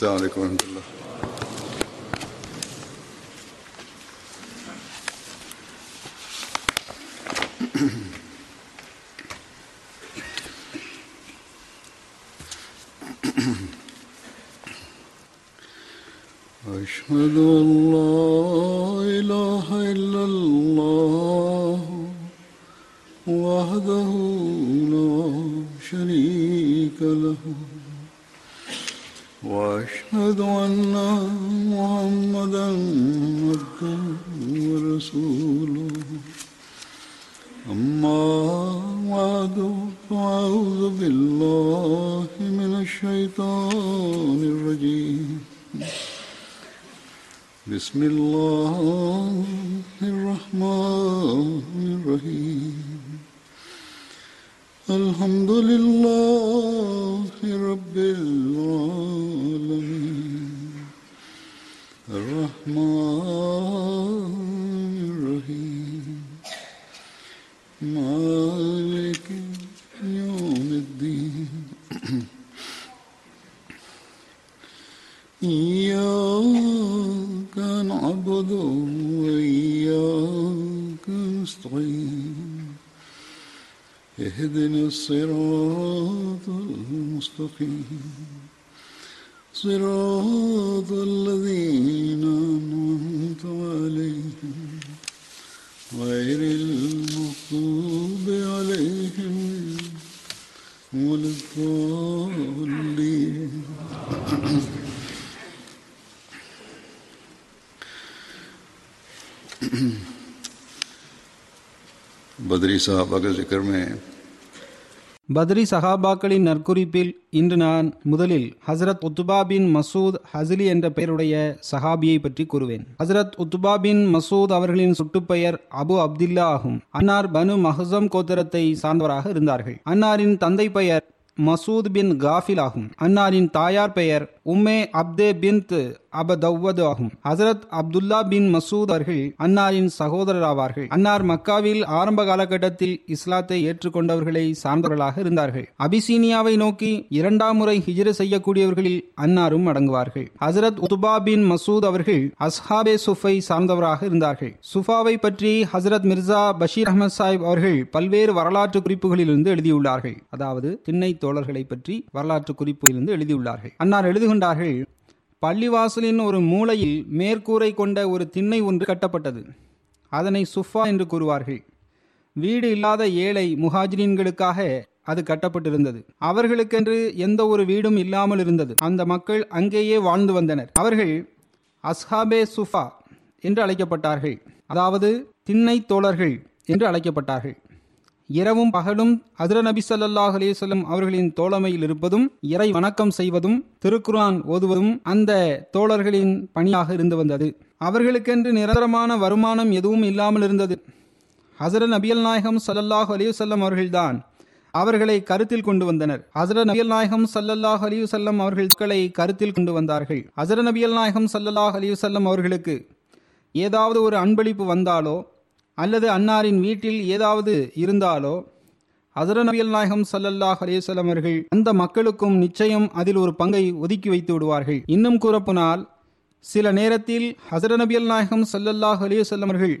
السلام علیکم ورحمۃ اللہ۔ أشهد बदरी साहबा के जिक्र में பத்ரி சஹாபாக்களின் நற்குறிப்பில் இன்று நான் முதலில் ஹசரத் உத்துபா பின் மசூத் ஹசிலி என்ற பெயருடைய சஹாபியை பற்றி கூறுவேன் ஹசரத் உத்துபா பின் மசூத் அவர்களின் சுட்டுப்பெயர் அபு அப்துல்லா ஆகும் அன்னார் பனு மஹசம் கோத்திரத்தை சார்ந்தவராக இருந்தார்கள் அன்னாரின் தந்தை பெயர் மசூத் பின் காஃபில் ஆகும் அன்னாரின் தாயார் பெயர் உம்மே அப்தே பின் அபதவ்வது ஆகும். ஹசரத் அப்துல்லா பின் மசூத் அவர்கள் அன்னாரின் சகோதரர் ஆவார்கள் அன்னார் மக்காவில் ஆரம்ப காலகட்டத்தில் இஸ்லாத்தை ஏற்றுக்கொண்டவர்களை சார்ந்தவர்களாக இருந்தார்கள். அபிசீனியாவை நோக்கி இரண்டாம் முறை ஹிஜ்ர செய்யக்கூடியவர்களில் அன்னாரும் அடங்குவார்கள். ஹசரத் உதுபா பின் மசூத் அவர்கள் அஸ்ஹாபே சுஃபை சார்ந்தவராக இருந்தார்கள். சுஃபாவை பற்றி ஹசரத் மிர்சா பஷீர் அஹமத் சாஹிப் அவர்கள் பல்வேறு வரலாற்று குறிப்புகளிலிருந்து எழுதியுள்ளார்கள். அதாவது திண்ணை தோழர்களை பற்றி வரலாற்று குறிப்பிலிருந்து எழுதியுள்ளார்கள். அன்னார் எழுதுகின்றார்கள் பள்ளிவாசலின் ஒரு மூலையில் மேற்கூரை கொண்ட ஒரு திண்ணை ஒன்று கட்டப்பட்டது. அதனை சுஃபா என்று கூறுவார்கள். வீடு இல்லாத ஏழை முஹாஜிரின்களுக்காக அது கட்டப்பட்டிருந்தது. அவர்களுக்கென்று எந்த ஒரு வீடும் இல்லாமல் இருந்தது. அந்த மக்கள் அங்கேயே வாழ்ந்து வந்தனர். அவர்கள் அஸ்ஹாபே சுஃபா என்று அழைக்கப்பட்டார்கள். அதாவது திண்ணை தோழர்கள் என்று அழைக்கப்பட்டார்கள். இரவும் பகலும் அதிர நபி ஸல்லல்லாஹு அலைஹி அவர்களின் தோழமையில் இருப்பதும் இறை வணக்கம் செய்வதும் திருக்குரான் ஓதுவதும் அந்த தோழர்களின் பணியாக இருந்து வந்தது. அவர்களுக்கென்று நிரந்தரமான வருமானம் எதுவும் இல்லாமல் இருந்தது. ஹசர நபியல் நாயகம் சல்லல்லாஹ் அலிவசல்லம் அவர்கள்தான் அவர்களை கருத்தில் கொண்டு வந்தனர். ஹசர நபியல் நாயகம் சல்லல்லாஹ் அலிவசல்லம் அவர்களை கருத்தில் கொண்டு வந்தார்கள். ஹசர நபியல் நாயகம் சல்லல்லாஹ் அலிவசல்லம் அவர்களுக்கு ஏதாவது ஒரு அன்பளிப்பு வந்தாலோ அல்லது அன்னாரின் வீட்டில் ஏதாவது இருந்தாலோ ஹசர நபியல் நாயகம் சல்லல்லாஹ் அலேசலம் அவர்கள் அந்த மக்களுக்கும் நிச்சயம் அதில் ஒரு பங்கை ஒதுக்கி வைத்து விடுவார்கள். இன்னும் கூறப்போனால் சில நேரத்தில் ஹசர நபியல் நாயகம் சல்லல்லாஹ் அலேசல்லம் அவர்கள்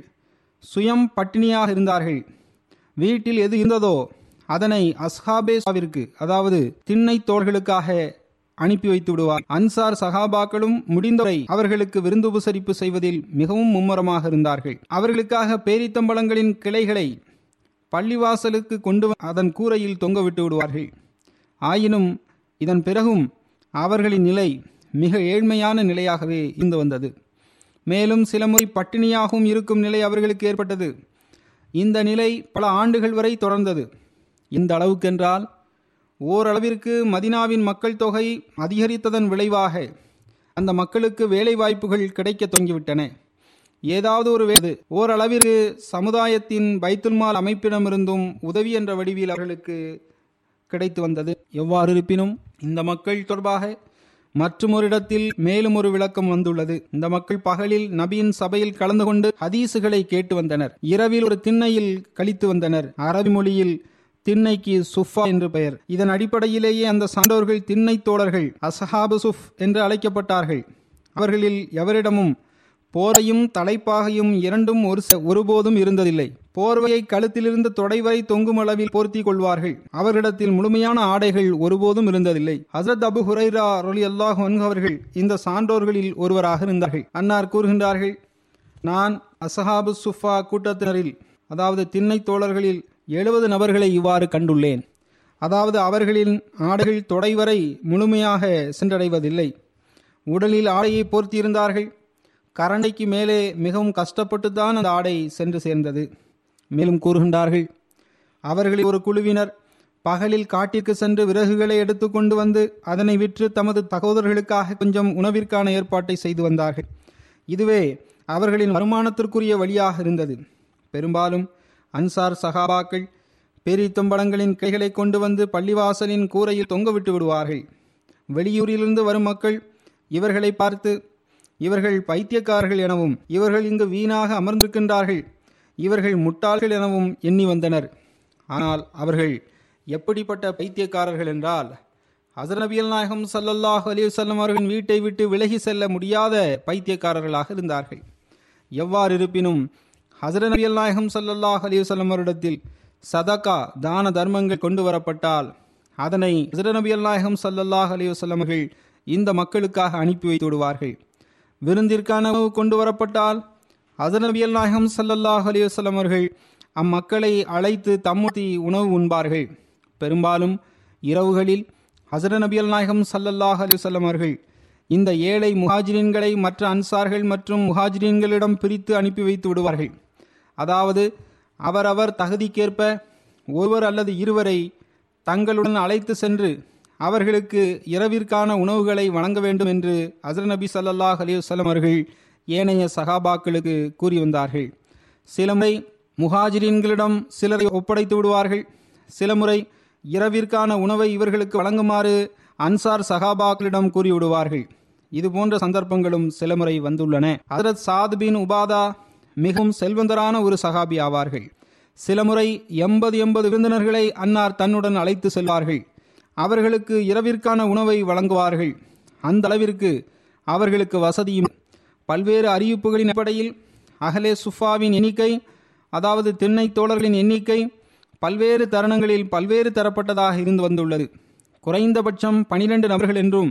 சுயம் பட்டினியாக இருந்தார்கள். வீட்டில் எது இருந்ததோ அதனை அஸ்ஹாபேவிற்கு அதாவது திண்ணை தோள்களுக்காக அனுப்பி வைத்து விடுவார் அன்சார் சகாபாக்களும் முடிந்தவரை அவர்களுக்கு விருந்து உபசரிப்பு செய்வதில் மிகவும் மும்முரமாக இருந்தார்கள். அவர்களுக்காக பேரித்தம்பளங்களின் கிளைகளை பள்ளிவாசலுக்கு கொண்டு அதன் கூரையில் தொங்க விட்டு விடுவார்கள். ஆயினும் இதன் பிறகும் அவர்களின் நிலை மிக ஏழ்மையான நிலையாகவே இருந்து வந்தது. மேலும் சில முறை பட்டினியாகவும் இருக்கும் நிலை அவர்களுக்கு ஏற்பட்டது. இந்த நிலை பல ஆண்டுகள் வரை தொடர்ந்தது. இந்த அளவுக்கென்றால் ஓரளவிற்கு மதினாவின் மக்கள் தொகை அதிகரித்ததன் விளைவாக அந்த மக்களுக்கு வேலை வாய்ப்புகள் கிடைக்க தொடங்கிவிட்டன. ஏதாவது ஒரு வேது ஓரளவிற்கு சமுதாயத்தின் பைத்துல்மால் அமைப்பிடமிருந்தும் உதவி என்ற வடிவில் அவர்களுக்கு கிடைத்து வந்தது. எவ்வாறு இருப்பினும் இந்த மக்கள் தொடர்பாக மற்றும் ஒரு இடத்தில் மேலும் ஒரு விளக்கம் வந்துள்ளது. இந்த மக்கள் பகலில் நபியின் சபையில் கலந்து கொண்டு ஹதீசுகளை கேட்டு வந்தனர். இரவில் ஒரு திண்ணையில் கழித்து வந்தனர். அரபி மொழியில் திண்ணைக்கு சுஃபா என்று பெயர். இதன் அடிப்படையிலேயே அந்த சான்றோர்கள் திண்ணை தோழர்கள் அசஹாபு சுஃப் என்று அழைக்கப்பட்டார்கள். அவர்களில் எவரிடமும் போரையும் தலைப்பாகையும் இரண்டும் ஒரு ச- ஒருபோதும் இருந்ததில்லை. போர்வையை கழுத்திலிருந்து தொடை வரை தொங்கும் அளவில் போர்த்தி கொள்வார்கள். அவர்களிடத்தில் முழுமையான ஆடைகள் ஒருபோதும் இருந்ததில்லை. ஹசரத் அபு ஹுரைரா ரொலி அல்லாஹ் அவர்கள் இந்த சான்றோர்களில் ஒருவராக இருந்தார்கள். அன்னார் கூறுகின்றார்கள் நான் அசஹாபு சுஃபா கூட்டத்தினரில் அதாவது திண்ணை தோழர்களில் எழுபது நபர்களை இவ்வாறு கண்டுள்ளேன். அதாவது அவர்களின் ஆடைகள் தொடை வரை முழுமையாக சென்றடைவதில்லை. உடலில் ஆடையை போர்த்தியிருந்தார்கள். கரண்டைக்கு மேலே மிகவும் கஷ்டப்பட்டு தான் அந்த ஆடை சென்று சேர்ந்தது. மேலும் கூறுகின்றார்கள் அவர்களில் ஒரு குழுவினர் பகலில் காட்டிற்கு சென்று விறகுகளை எடுத்து கொண்டு வந்து அதனை விற்று தமது சகோதரர்களுக்காக கொஞ்சம் உணவிற்கான ஏற்பாட்டை செய்து வந்தார்கள். இதுவே அவர்களின் வருமானத்திற்குரிய வழியாக இருந்தது. பெரும்பாலும் அன்சார் சகாபாக்கள் பேரித்தம்பழங்களின் கைகளை கொண்டு வந்து பள்ளிவாசலின் கூரையில் தொங்கவிட்டு விடுவார்கள். வெளியூரிலிருந்து வரும் மக்கள் இவர்களை பார்த்து இவர்கள் பைத்தியக்காரர்கள் எனவும் இவர்கள் இங்கு வீணாக அமர்ந்திருக்கின்றார்கள் இவர்கள் முட்டாள்கள் எனவும் எண்ணி வந்தனர். ஆனால் அவர்கள் எப்படிப்பட்ட பைத்தியக்காரர்கள் என்றால் ஹசர் நபியல் நாயகம் சல்லல்லாஹ் அலைஹி அவர்களின் வீட்டை விட்டு விலகி செல்ல முடியாத பைத்தியக்காரர்களாக இருந்தார்கள். எவ்வாறு இருப்பினும் ஹசரத் நாயகம் சல்லாஹ் அலிவசல்லம் அவரிடத்தில் சதகா தான தர்மங்கள் கொண்டு வரப்பட்டால் அதனை ஹசரத் நாயகம் சல்லாஹ் அலிவசல்லம் அவர்கள் இந்த மக்களுக்காக அனுப்பி வைத்து விடுவார்கள். விருந்திற்கான உணவு கொண்டு வரப்பட்டால் ஹசரத் நாயகம் சல்லல்லாஹ் அலிவசல்லம் அவர்கள் அம்மக்களை அழைத்து தம்முத்தி உணவு உண்பார்கள். பெரும்பாலும் இரவுகளில் ஹசரத் நபியல் நாயகம் சல்லல்லாஹ் அலைஹி அவர்கள் இந்த ஏழை முஹாஜிரின்களை மற்ற அன்சார்கள் மற்றும் முஹாஜிரின்களிடம் பிரித்து அனுப்பி வைத்து விடுவார்கள். அதாவது அவரவர் தகுதிக்கேற்ப ஒருவர் அல்லது இருவரை தங்களுடன் அழைத்து சென்று அவர்களுக்கு இரவிற்கான உணவுகளை வழங்க வேண்டும் என்று அசர் நபி சல்லாஹ் அலைஹி அவர்கள் ஏனைய சகாபாக்களுக்கு கூறி வந்தார்கள். சில முறை முஹாஜிரீன்களிடம் சிலரை ஒப்படைத்து விடுவார்கள். சில முறை இரவிற்கான உணவை இவர்களுக்கு வழங்குமாறு அன்சார் சகாபாக்களிடம் கூறிவிடுவார்கள் இதுபோன்ற சந்தர்ப்பங்களும் சில முறை வந்துள்ளன. ஹசரத் சாத் பின் உபாதா மிகவும் செல்வந்தரான ஒரு சகாபி ஆவார்கள். சில முறை எண்பது எண்பது விருந்தினர்களை அன்னார் தன்னுடன் அழைத்து செல்வார்கள். அவர்களுக்கு இரவிற்கான உணவை வழங்குவார்கள். அந்த அளவிற்கு அவர்களுக்கு வசதியும் பல்வேறு அறிவிப்புகளின் அடிப்படையில் அகலே சுஃபாவின் எண்ணிக்கை அதாவது திண்ணை தோழர்களின் எண்ணிக்கை பல்வேறு தருணங்களில் பல்வேறு தரப்பட்டதாக இருந்து வந்துள்ளது. குறைந்தபட்சம் பனிரெண்டு நபர்கள் என்றும்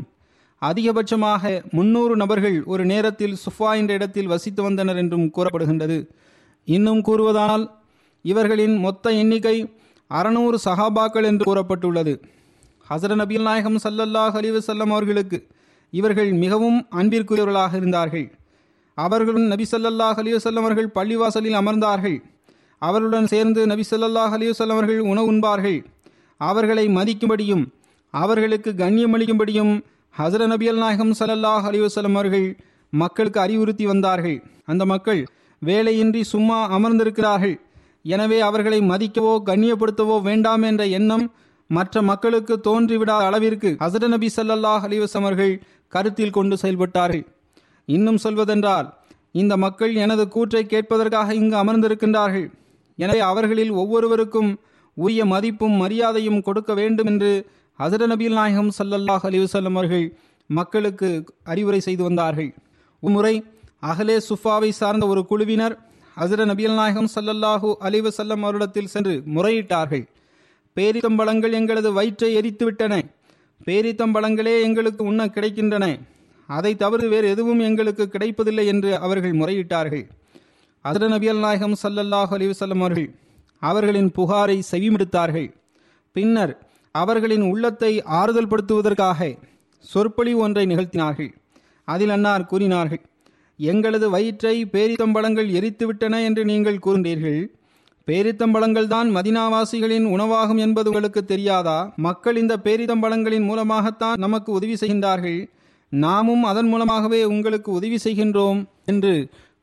அதிகபட்சமாக முன்னூறு நபர்கள் ஒரு நேரத்தில் சுஃபா என்ற இடத்தில் வசித்து வந்தனர் என்றும் கூறப்படுகின்றது. இன்னும் கூறுவதானால் இவர்களின் மொத்த எண்ணிக்கை அறநூறு சஹாபாக்கள் என்று கூறப்பட்டுள்ளது. ஹசர நபிகள் நாயகம் சல்லல்லாஹ் அலிவசல்லம் அவர்களுக்கு இவர்கள் மிகவும் அன்பிற்குரியவர்களாக இருந்தார்கள். அவர்களுடன் நபி சல்லல்லாஹ் அலிவசல்லம் அவர்கள் பள்ளிவாசலில் அமர்ந்தார்கள். அவர்களுடன் சேர்ந்து நபி ஸல்லல்லாஹு அலிவசல்லம் அவர்கள் உணவு உண்பார்கள். அவர்களை மதிக்கும்படியும் அவர்களுக்கு கண்ணியமளிக்கும்படியும் ஹசர நபியல் நாயகம் சலல்லாஹ் அலிவசலம் அவர்கள் மக்களுக்கு அறிவுறுத்தி வந்தார்கள். அந்த மக்கள் வேலையின்றி சும்மா அமர்ந்திருக்கிறார்கள். எனவே அவர்களை மதிக்கவோ கண்ணியப்படுத்தவோ வேண்டாம் என்ற எண்ணம் மற்ற மக்களுக்கு தோன்றிவிடாத அளவிற்கு ஹசர நபி ஸல்லல்லாஹு அலிவசம் அவர்கள் கருத்தில் கொண்டு செயல்பட்டார்கள். இன்னும் சொல்வதென்றால் இந்த மக்கள் எனது கூற்றை கேட்பதற்காக இங்கு அமர்ந்திருக்கின்றார்கள். எனவே அவர்களில் ஒவ்வொருவருக்கும் உரிய மதிப்பும் மரியாதையும் கொடுக்க வேண்டும் என்று ஹசர நபில் நாயகம் சல்லல்லாஹ் அலிவசல்லம் அவர்கள் மக்களுக்கு அறிவுரை செய்து வந்தார்கள். ஒருமுறை அகலே சுஃபாவை சார்ந்த ஒரு குழுவினர் ஹசர நபியல் நாயகம் சல்லல்லாஹூ அலிவசல்லம் அவரிடத்தில் சென்று முறையிட்டார்கள். பேரித்தம்பழங்கள் எங்களது வயிற்றை எரித்து விட்டன பேரித்தம்பழங்களே எங்களுக்கு உண்ண கிடைக்கின்றன. அதை தவிர வேறு எதுவும் எங்களுக்கு கிடைப்பதில்லை என்று அவர்கள் முறையிட்டார்கள். ஹசர நபியல் நாயகம் சல்லல்லாஹு அலிவசல்லம் அவர்கள் அவர்களின் புகாரை செவிமிடுத்தார்கள். பின்னர் அவர்களின் உள்ளத்தை ஆறுதல் படுத்துவதற்காக சொற்பொழிவு ஒன்றை நிகழ்த்தினார்கள். அதில் அன்னார் கூறினார்கள் எங்களது வயிற்றை பேரித்தம்பழங்கள் எரித்துவிட்டன என்று நீங்கள் கூறினீர்கள் பேரித்தம்பழங்கள் தான் மதினாவாசிகளின் உணவாகும் என்பது உங்களுக்கு தெரியாதா? மக்கள் இந்த பேரித்தம்பழங்களின் மூலமாகத்தான் நமக்கு உதவி செய்கின்றார்கள். நாமும் அதன் மூலமாகவே உங்களுக்கு உதவி செய்கின்றோம் என்று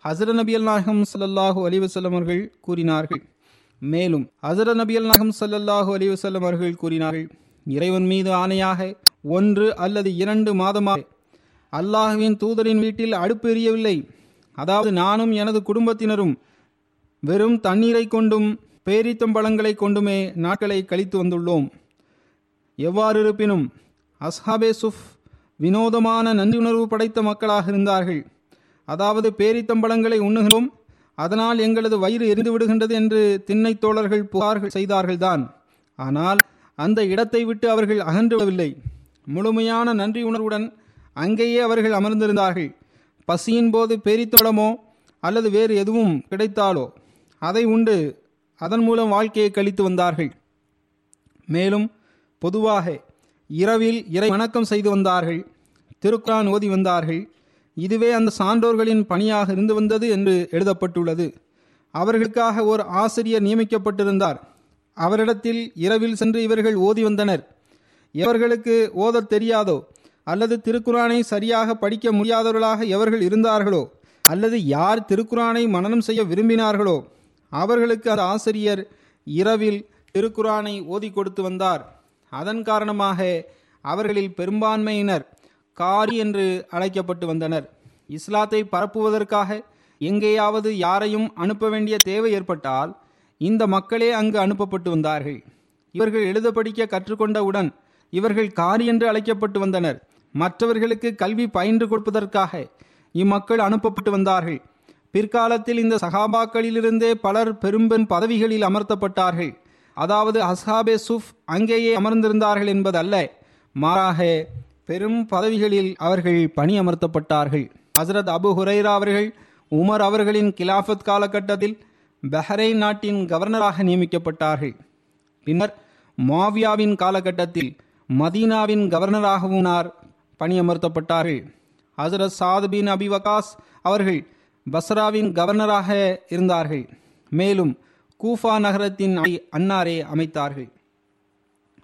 ஹசர நபியல் நாயகம் ஸல்லல்லாஹு அலைஹி அவர்கள் கூறினார்கள். மேலும் ஹசர நபியல் நகம் ஸல்லல்லாஹு அலைஹி வஸல்லம் அவர்கள் கூறினார்கள் இறைவன் மீது ஆணையாக ஒன்று அல்லது இரண்டு மாதமாக அல்லாஹுவின் தூதரின் வீட்டில் அடுப்பு எரியவில்லை. அதாவது நானும் எனது குடும்பத்தினரும் வெறும் தண்ணீரை கொண்டும் பேரித்தம்பழங்களை கொண்டுமே நாட்களை கழித்து வந்துள்ளோம். எவ்வாறு இருப்பினும் அஸ்ஹாபே சுஃப் வினோதமான நன்றியுணர்வு படைத்த மக்களாக இருந்தார்கள். அதாவது பேரித்தம்பழங்களை உண்ணுகிறோம் அதனால் எங்களது வயிறு எரிந்து விடுகின்றது என்று திண்ணைத் தோழர்கள் புகார்கள் செய்தார்கள்தான். ஆனால் அந்த இடத்தை விட்டு அவர்கள் அகன்று விடவில்லை. முழுமையான நன்றி உணர்வுடன் அங்கேயே அவர்கள் அமர்ந்திருந்தார்கள். பசியின் போது பேரித்தோளமோ அல்லது வேறு எதுவும் கிடைத்தாலோ அதை உண்டு அதன் மூலம் வாழ்க்கையை கழித்து வந்தார்கள். மேலும் பொதுவாக இரவில் இறை வணக்கம் செய்து வந்தார்கள். திருக்குறான் ஓதி வந்தார்கள். இதுவே அந்த சான்றோர்களின் பணியாக இருந்து வந்தது என்று எழுதப்பட்டுள்ளது. அவர்களுக்காக ஓர் ஆசிரியர் நியமிக்கப்பட்டிருந்தார். அவரிடத்தில் இரவில் சென்று இவர்கள் ஓதி வந்தனர். எவர்களுக்கு ஓதத் தெரியாதோ அல்லது திருக்குரானை சரியாக படிக்க முடியாதவர்களாக எவர்கள் இருந்தார்களோ அல்லது யார் திருக்குரானை மனனம் செய்ய விரும்பினார்களோ அவர்களுக்கு அந்த ஆசிரியர் இரவில் திருக்குரானை ஓதி கொடுத்து வந்தார். அதன் காரணமாக அவர்களில் பெரும்பான்மையினர் காரி என்று அழைக்கப்பட்டு வந்தனர். இஸ்லாத்தை பரப்புவதற்காக எங்கேயாவது யாரையும் அனுப்ப வேண்டிய தேவை ஏற்பட்டால் இந்த மக்களே அங்கு அனுப்பப்பட்டு வந்தார்கள். இவர்கள் எழுத படிக்க கற்றுக்கொண்டவுடன் இவர்கள் காரி என்று அழைக்கப்பட்டு வந்தனர். மற்றவர்களுக்கு கல்வி பயின்று கொடுப்பதற்காக இம்மக்கள் அனுப்பப்பட்டு வந்தார்கள். பிற்காலத்தில் இந்த சகாபாக்களிலிருந்தே பலர் பெரும்பெண் பதவிகளில் அமர்த்தப்பட்டார்கள். அதாவது அஸ்ஹாபே சுஃப் அங்கேயே அமர்ந்திருந்தார்கள் என்பதல்ல. மாறாக பெரும் பதவிகளில் அவர்கள் பணி அமர்த்தப்பட்டார்கள் ஹசரத் அபு ஹுரைரா அவர்கள் உமர் அவர்களின் கிலாஃபத் காலகட்டத்தில் பஹ்ரைன் நாட்டின் கவர்னராக நியமிக்கப்பட்டார்கள். பின்னர் மாவியாவின் காலகட்டத்தில் மதீனாவின் கவர்னராகவும் பணியமர்த்தப்பட்டார்கள். ஹசரத் சாத் பின் அபி வகாஸ் அவர்கள் பஸ்ராவின் கவர்னராக இருந்தார்கள். மேலும் கூஃபா நகரத்தின் அன்னாரே அமைத்தார்கள்.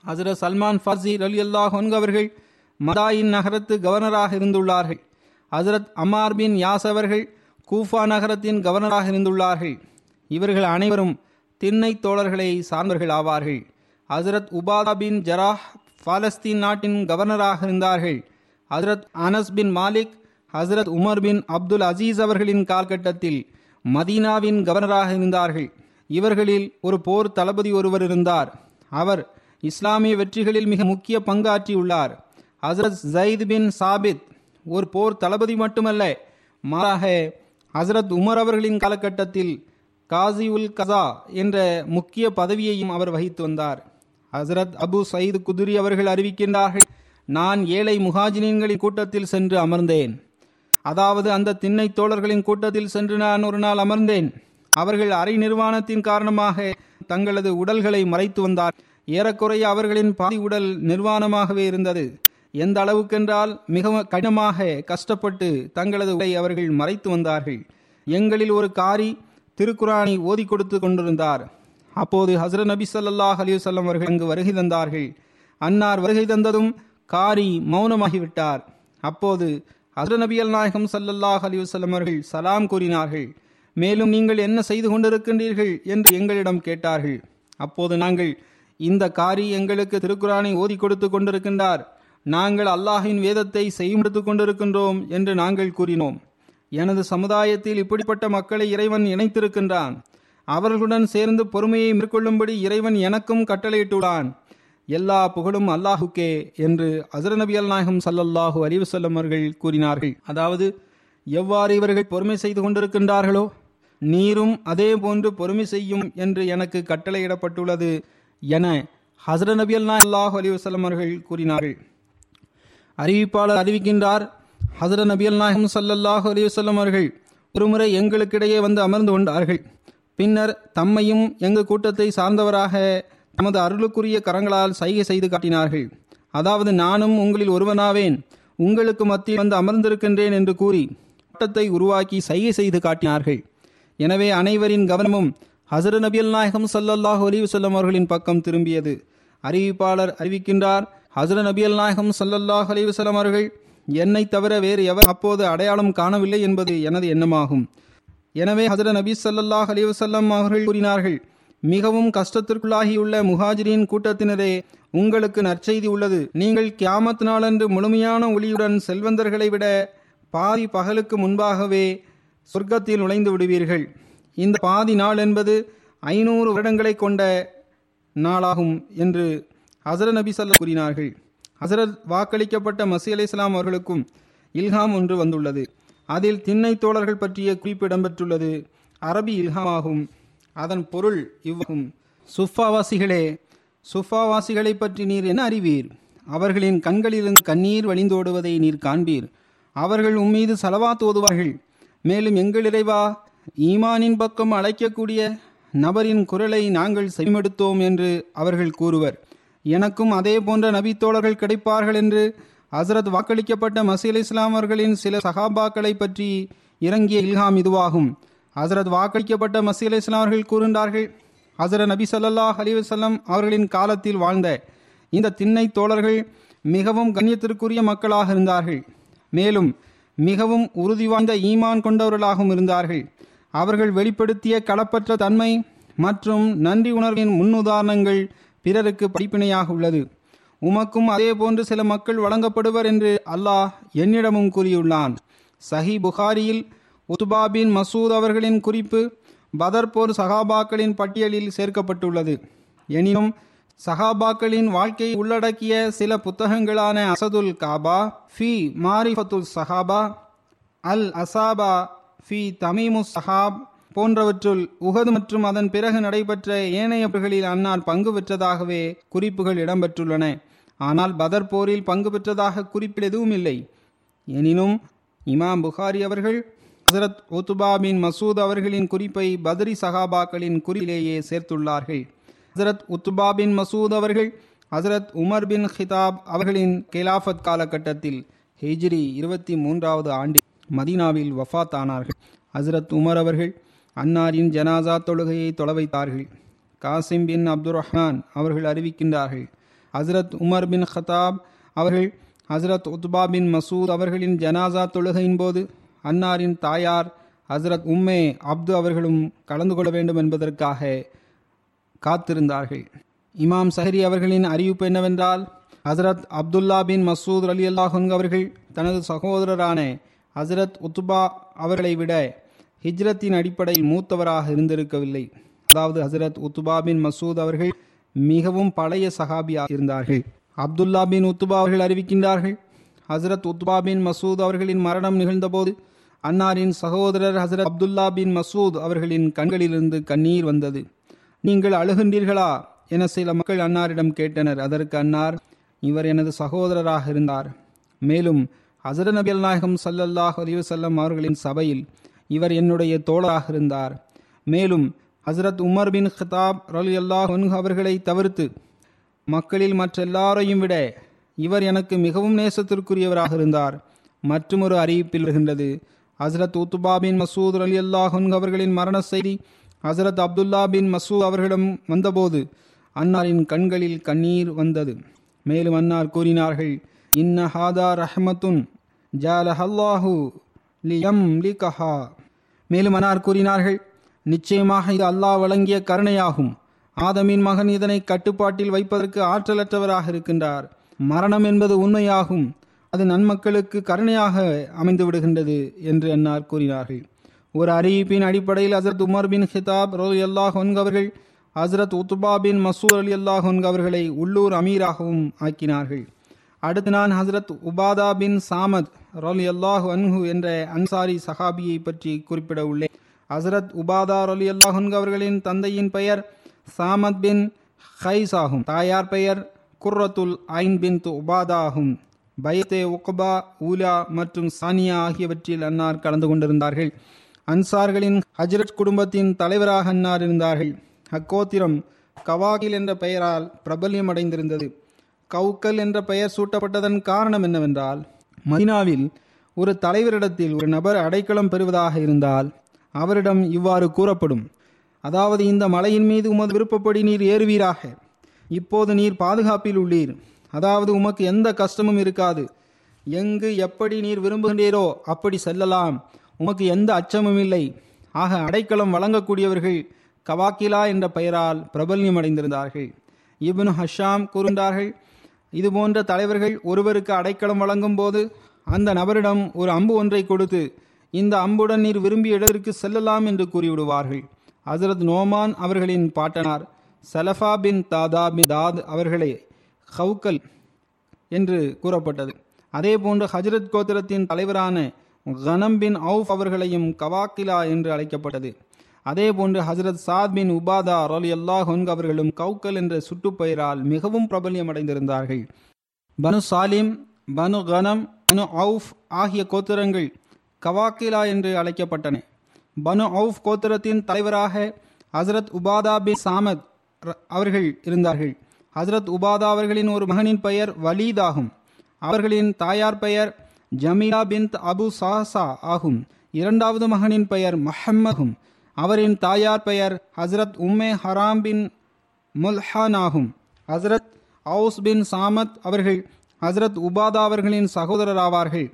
ஹசரத் சல்மான் ஃபாசி அலி அல்லாஹ் அவர்கள் மதாயின் நகரத்து கவர்னராக இருந்துள்ளார்கள். ஹசரத் அமார் பின் யாஸ் அவர்கள் கூஃபா நகரத்தின் கவர்னராக இருந்துள்ளார்கள். இவர்கள் அனைவரும் திண்ணை தோழர்களை சார்ந்தவர்கள் ஆவார்கள். ஹசரத் உபாதா பின் ஜராஹ் பாலஸ்தீன் நாட்டின் கவர்னராக இருந்தார்கள். ஹசரத் அனஸ் பின் மாலிக் ஹசரத் உமர் பின் அப்துல் அசீஸ் அவர்களின் காலகட்டத்தில் மதீனாவின் கவர்னராக இருந்தார்கள். இவர்களில் ஒரு போர் தளபதி ஒருவர் இருந்தார். அவர் இஸ்லாமிய வெற்றிகளில் மிக முக்கிய பங்காற்றியுள்ளார். ஹசரத் ஜயித் பின் சாபித் ஒரு போர் தளபதி மட்டுமல்ல மாறாக ஹசரத் உமர் அவர்களின் காலகட்டத்தில் காசி உல் கசா என்ற முக்கிய பதவியையும் அவர் வகித்து வந்தார். ஹசரத் அபு சயீத் குதுரி அவர்கள் அறிவிக்கின்றார்கள் நான் ஏழை முகாஜினின்களின் கூட்டத்தில் சென்று அமர்ந்தேன். அதாவது அந்த திண்ணை தோழர்களின் கூட்டத்தில் சென்று நான் ஒரு நாள் அமர்ந்தேன். அவர்கள் அரை நிர்வாணத்தின் காரணமாக தங்களது உடல்களை மறைத்து வந்தார் ஏறக்குறைய அவர்களின் பாதி உடல் நிர்வாணமாகவே இருந்தது. எந்த அளவுக்கென்றால் மிகவும் கடினமாக கஷ்டப்பட்டு தங்களது உடை அவர்கள் மறைத்து வந்தார்கள். எங்களில் ஒரு காரி திருக்குரானை ஓதி கொடுத்து கொண்டிருந்தார். அப்போது ஹசரத் நபி சல்லாஹ் அலிவசல்லம் அவர்கள் அங்கு வருகை தந்தார்கள். அன்னார் வருகை தந்ததும் காரி மௌனமாகிவிட்டார். அப்போது ஹசர நபி அல் நாயகம் சல்லல்லாஹ் அலிவசல்லம் அவர்கள் சலாம் கூறினார்கள். மேலும் நீங்கள் என்ன செய்து கொண்டிருக்கின்றீர்கள்? என்று எங்களிடம் கேட்டார்கள். அப்போது நாங்கள் இந்த காரி எங்களுக்கு திருக்குரானை ஓதி கொடுத்து கொண்டிருக்கின்றார். நாங்கள் அல்லாஹின் வேதத்தை செய்முடுத்து கொண்டிருக்கின்றோம் என்று நாங்கள் கூறினோம். எனது சமுதாயத்தில் இப்படிப்பட்ட மக்களை இறைவன் இணைத்திருக்கின்றான். அவர்களுடன் சேர்ந்து பொறுமையை மேற்கொள்ளும்படி இறைவன் எனக்கும் கட்டளையிட்டுள்ளான். எல்லா புகழும் அல்லாஹுக்கே என்று அசர நபி அல் நாயகம் சல்லல்லாஹு அலிவசல்லம் அவர்கள் கூறினார்கள். அதாவது எவ்வாறு இவர்கள் பொறுமை செய்து கொண்டிருக்கின்றார்களோ நீரும் அதே போன்று பொறுமை செய்யும் என்று எனக்கு கட்டளையிடப்பட்டுள்ளது என ஹசர நபி அல்லாஹு அலிவசல்லம் அவர்கள் கூறினார்கள். அறிவிப்பாளர் அறிவிக்கின்றார். ஹசர நபியல் நாயகம் சல்லல்லாஹு அலிவசல்லம் அவர்கள் ஒருமுறை எங்களுக்கிடையே வந்து அமர்ந்து கொண்டார்கள். பின்னர் தம்மையும் எங்கள் கூட்டத்தை சார்ந்தவராக தமது அருளுக்குரிய கரங்களால் சைகை செய்து காட்டினார்கள். அதாவது நானும் உங்களில் ஒருவனாவேன். உங்களுக்கு மத்தியில் வந்து அமர்ந்திருக்கின்றேன் என்று கூறி கூட்டத்தை உருவாக்கி சைகை செய்து காட்டினார்கள். எனவே அனைவரின் கவனமும் ஹசர நபியல் நாயகம் சல்லல்லாஹு அலிவசல்லம் அவர்களின் பக்கம் திரும்பியது. அறிவிப்பாளர் அறிவிக்கின்றார். ஹசர நபியல் நாயகம் சல்லல்லாஹ் அலிவசலம் அவர்கள் என்னை தவிர வேறு எவர் அப்போது அடையாளம் காணவில்லை என்பது எனது எண்ணமாகும். எனவே ஹசர நபி சல்லல்லாஹ் அலிவசல்லம் அவர்கள் கூறினார்கள் மிகவும் கஷ்டத்திற்குள்ளாகியுள்ள முஹாஜிரின் கூட்டத்தினரே உங்களுக்கு நற்செய்தி உள்ளது. நீங்கள் கியாமத் நாளன்று முழுமையான ஒளியுடன் செல்வந்தர்களை விட பாதி பகலுக்கு முன்பாகவே சொர்க்கத்தில் நுழைந்து விடுவீர்கள். இந்த பாதி நாள் என்பது ஐநூறு வருடங்களை கொண்ட நாளாகும் என்று ஹசரத் நபி சல்லா கூறினார்கள். ஹசரத் வாக்களிக்கப்பட்ட மசி அலி இஸ்லாம் அவர்களுக்கும் இல்ஹாம் ஒன்று வந்துள்ளது. அதில் திண்ணை தோழர்கள் பற்றிய குறிப்பு இடம்பெற்றுள்ளது. அரபி இல்ஹாமாகும். அதன் பொருள் இவ்வாகும். சுஃபாவாசிகளே சுஃபாவாசிகளை பற்றி நீர் என்ன அறிவீர்? அவர்களின் கண்களிலிருந்து கண்ணீர் வழிந்தோடுவதை நீர் காண்பீர். அவர்கள் உம்மீது செலவா ஓதுவார்கள். மேலும் எங்கள் இறைவா ஈமானின் பக்கம் அழைக்கக்கூடிய நபரின் குரலை நாங்கள் செவிமடுத்தோம் என்று அவர்கள் கூறுவர். எனக்கும் அதே போன்ற நபித்தோழர்கள் கிடைப்பார்கள் என்று ஹசரத் வாக்களிக்கப்பட்ட மசீல் இஸ்லாமர்களின் சில சஹாபாக்களை பற்றி இறங்கிய இல்ஹாம் இதுவாகும். ஹசரத் வாக்களிக்கப்பட்ட மசீல் இஸ்லாமர்கள் கூறுகின்றார்கள் ஹசரத் நபி சல்லாஹ் அலிவசல்லம் அவர்களின் காலத்தில் வாழ்ந்த இந்த திண்ணை தோழர்கள் மிகவும் கண்ணியத்திற்குரிய மக்களாக இருந்தார்கள். மேலும் மிகவும் உறுதி வாய்ந்த ஈமான் கொண்டவர்களாகவும் இருந்தார்கள். அவர்கள் வெளிப்படுத்திய களப்பற்ற தன்மை மற்றும் நன்றி உணர்வின் முன்னுதாரணங்கள் பிறருக்கு படிப்பினையாக உள்ளது. உமக்கும் அதே போன்று சில மக்கள் வழங்கப்படுவர் என்று அல்லாஹ் என்னிடமும் கூறியுள்ளான். சஹி புகாரியில் உத்துபா பின் மசூத் அவர்களின் குறிப்பு பதர் போர் சகாபாக்களின் பட்டியலில் சேர்க்கப்பட்டுள்ளது. எனினும் சஹாபாக்களின் வாழ்க்கையை உள்ளடக்கிய சில புத்தகங்களான அசதுல் காபா ஃபி மாரிஃபத்துல் சஹாபா அல் அசாபா ஃபி தமீமு சஹாப் போன்றவற்றுள் உகது மற்றும் அதன் பிறகு நடைபெற்ற ஏனையவர்களில் அன்னார் பங்கு பெற்றதாகவே குறிப்புகள் இடம்பெற்றுள்ளன. ஆனால் பதர் போரில் பங்கு பெற்றதாக குறிப்பில் எதுவும் இல்லை. எனினும் இமாம் புகாரி அவர்கள் ஹசரத் ஒத்துபா பின் மசூத் அவர்களின் குறிப்பை பத்ரி சஹாபாக்களின் குறிப்பிலேயே சேர்த்துள்ளார்கள். ஹசரத் உத்துபா பின் மசூத் அவர்கள் ஹசரத் உமர் பின் ஹிதாப் அவர்களின் கிலாஃபத் காலகட்டத்தில் ஹிஜ்ரி இருபத்தி மூன்றாவது ஆண்டில் மதீனாவில் வஃபாத் ஆனார்கள் ஹசரத் உமர் அவர்கள் அன்னாரின் ஜனாசா தொழுகையை தொலைவைத்தார்கள் காசிம் பின் அப்துல் ரஹ்மான் அவர்கள் அறிவிக்கின்றார்கள். ஹசரத் உமர் பின் ஹதாப் அவர்கள் ஹசரத் உத்பா பின் மசூத் அவர்களின் ஜனாசா தொழுகையின் போது அன்னாரின் தாயார் ஹசரத் உம்மே அப்து அவர்களும் கலந்து கொள்ள வேண்டும் என்பதற்காக காத்திருந்தார்கள். இமாம் சஹரி அவர்களின் அறிவிப்பு என்னவென்றால் ஹசரத் அப்துல்லா பின் மசூத் அலி அல்லாஹன் அவர்கள் தனது சகோதரரான ஹசரத் உத்துபா அவர்களை விட ஹிஜ்ரத்தின் அடிப்படையில் மூத்தவராக இருந்திருக்கவில்லை. அதாவது ஹசரத் உத்துபா பின் மசூத் அவர்கள் மிகவும் பழைய சஹாபியாக இருந்தார்கள். அப்துல்லா பின் உத்துபா அவர்கள் அறிவிக்கின்றார்கள் ஹசரத் உத்துபா பின் மசூத் அவர்களின் மரணம் நிகழ்ந்தபோது அன்னாரின் சகோதரர் ஹசரத் அப்துல்லா பின் மசூத் அவர்களின் கண்களிலிருந்து கண்ணீர் வந்தது. நீங்கள் அழுகின்றீர்களா? என சில மக்கள் அன்னாரிடம் கேட்டனர். அதற்கு அன்னார் இவர் எனது சகோதரராக இருந்தார். மேலும் ஹசரத் நபி நாயகம் சல்லல்லாஹ் அலிவசல்லம் அவர்களின் சபையில் இவர் என்னுடைய தோழராக இருந்தார். மேலும் ஹசரத் உமர் பின் ஹிதாப் ரலி அல்லாஹ் அவர்களை தவிர்த்து மக்களில் மற்றெல்லாரையும் விட இவர் எனக்கு மிகவும் நேசத்திற்குரியவராக இருந்தார். மற்றொரு அறிவிப்பில் வருகின்றது ஹசரத் உத்துபா பின் மசூத் அலி அல்லாஹ் அவர்களின் மரண செய்தி. ஹசரத் அப்துல்லா பின் மசூத் அவர்களிடம் வந்தபோது அன்னாரின் கண்களில் கண்ணீர் வந்தது. மேலும் அன்னார் கூறினார்கள் இன்ன ஹாதா ரஹமத்துன் ஜாலஹல்லாஹு லியம் லிகஹா மேலும் அனார் கூறினார்கள் நிச்சயமாக இது அல்லாஹ் வழங்கிய கருணையாகும். ஆதமின் மகன் இதனை கட்டுப்பாட்டில் வைப்பதற்கு ஆற்றலற்றவராக இருக்கின்றார். மரணம் என்பது உண்மையாகும். அது நன்மக்களுக்கு கருணையாக அமைந்து விடுகின்றது என்று அன்னார் கூறினார்கள். ஒரு அறிவிப்பின் அடிப்படையில் ஹசரத் உமர் பின் ஹிதாப் ரோல் அல்லாஹ் அவர்கள் ஹசரத் உத்பா பின் மசூர் அலி அல்லாஹ் அவர்களை உள்ளூர் அமீராகவும் ஆக்கினார்கள். அடுத்து நான் ஹசரத் உபாதா பின் சாமத் ரலி அல்லாஹ் அன்ஹு என்ற அன்சாரி சஹாபியை பற்றி குறிப்பிட உள்ளேன். ஹசரத் உபாதா ரொலி அல்லாஹ் அவர்களின் தந்தையின் பெயர் சாமத் பின் ஹைஸ் ஆகும். தாயார் பெயர் குர்ரத்துல் ஐன் பின் உபாதா ஆகும். பயத்தே உக்பா ஊலா மற்றும் சானியா ஆகியவற்றில் அன்னார் கலந்து கொண்டிருந்தார்கள். அன்சார்களின் ஹஜ்ரத் குடும்பத்தின் தலைவராக அன்னார் இருந்தார்கள். அக்கோத்திரம் கவாகில் என்ற பெயரால் பிரபல்யம் அடைந்திருந்தது கவுக்கல் என்ற பெயர் சூட்டப்பட்டதன் காரணம் என்னவென்றால் மதினாவில் ஒரு தலைவரிடத்தில் ஒரு நபர் அடைக்கலம் பெறுவதாக இருந்தால் அவரிடம் இவ்வாறு கூறப்படும். அதாவது இந்த மலையின் மீது உமது விருப்பப்படி நீர் ஏறுவீராக. இப்போது நீர் பாதுகாப்பில் உள்ளீர். அதாவது உமக்கு எந்த கஷ்டமும் இருக்காது. எங்கு எப்படி நீர் விரும்புகின்றீரோ அப்படி செல்லலாம். உமக்கு எந்த அச்சமும் இல்லை. ஆக அடைக்கலம் வழங்கக்கூடியவர்கள் கவாக்கிலா என்ற பெயரால் பிரபல்யம் அடைந்திருந்தார்கள் இப்னு ஹஷாம் கூறுகின்றார்கள் இதுபோன்ற தலைவர்கள் ஒருவருக்கு அடைக்கலம் வழங்கும் போது அந்த நபரிடம் ஒரு அம்பு ஒன்றை கொடுத்து இந்த அம்புடன் நீர் விரும்பிய இடத்திற்கு செல்லலாம் என்று கூறிவிடுவார்கள். ஹசரத் நோமான் அவர்களின் பாட்டனார் சலஃபா பின் தாதா பின் தாத் அவர்களே ஹவுக்கல் என்று கூறப்பட்டது. அதே போன்று ஹஜரத் கோத்திரத்தின் தலைவரான கனம் பின் அவுஃப் அவர்களையும் கவாக்கிலா என்று அழைக்கப்பட்டது. அதே போன்று ஹசரத் சாத் பின் உபாதா அலி அல்லாஹ் அவர்களும் கவுக்கல் என்ற சுட்டுப்பெயரால் மிகவும் பிரபல்யம் அடைந்திருந்தார்கள் பனு சாலிம் பனு கனம் பனு அவுஃப் ஆகிய கோத்திரங்கள் கவாக்கிலா என்று அழைக்கப்பட்டன. பனு அவுஃப் கோத்திரத்தின் தலைவராக ஹசரத் உபாதா பின் சாமத் அவர்கள் இருந்தார்கள். ஹசரத் உபாதா அவர்களின் ஒரு மகனின் பெயர் வலீத் ஆகும் அவர்களின் தாயார் பெயர் ஜமீலா பின் அபு சாஹா ஆகும். இரண்டாவது மகனின் பெயர் மஹம்மகும் அவரின் தாயார் பெயர் ஹசரத் உம்மே ஹராம் பின் முல்ஹான் ஆகும். ஹசரத் அவுஸ் பின் சாமத் அவர்கள் ஹசரத் உபாதா அவர்களின் சகோதரர் ஆவார்கள்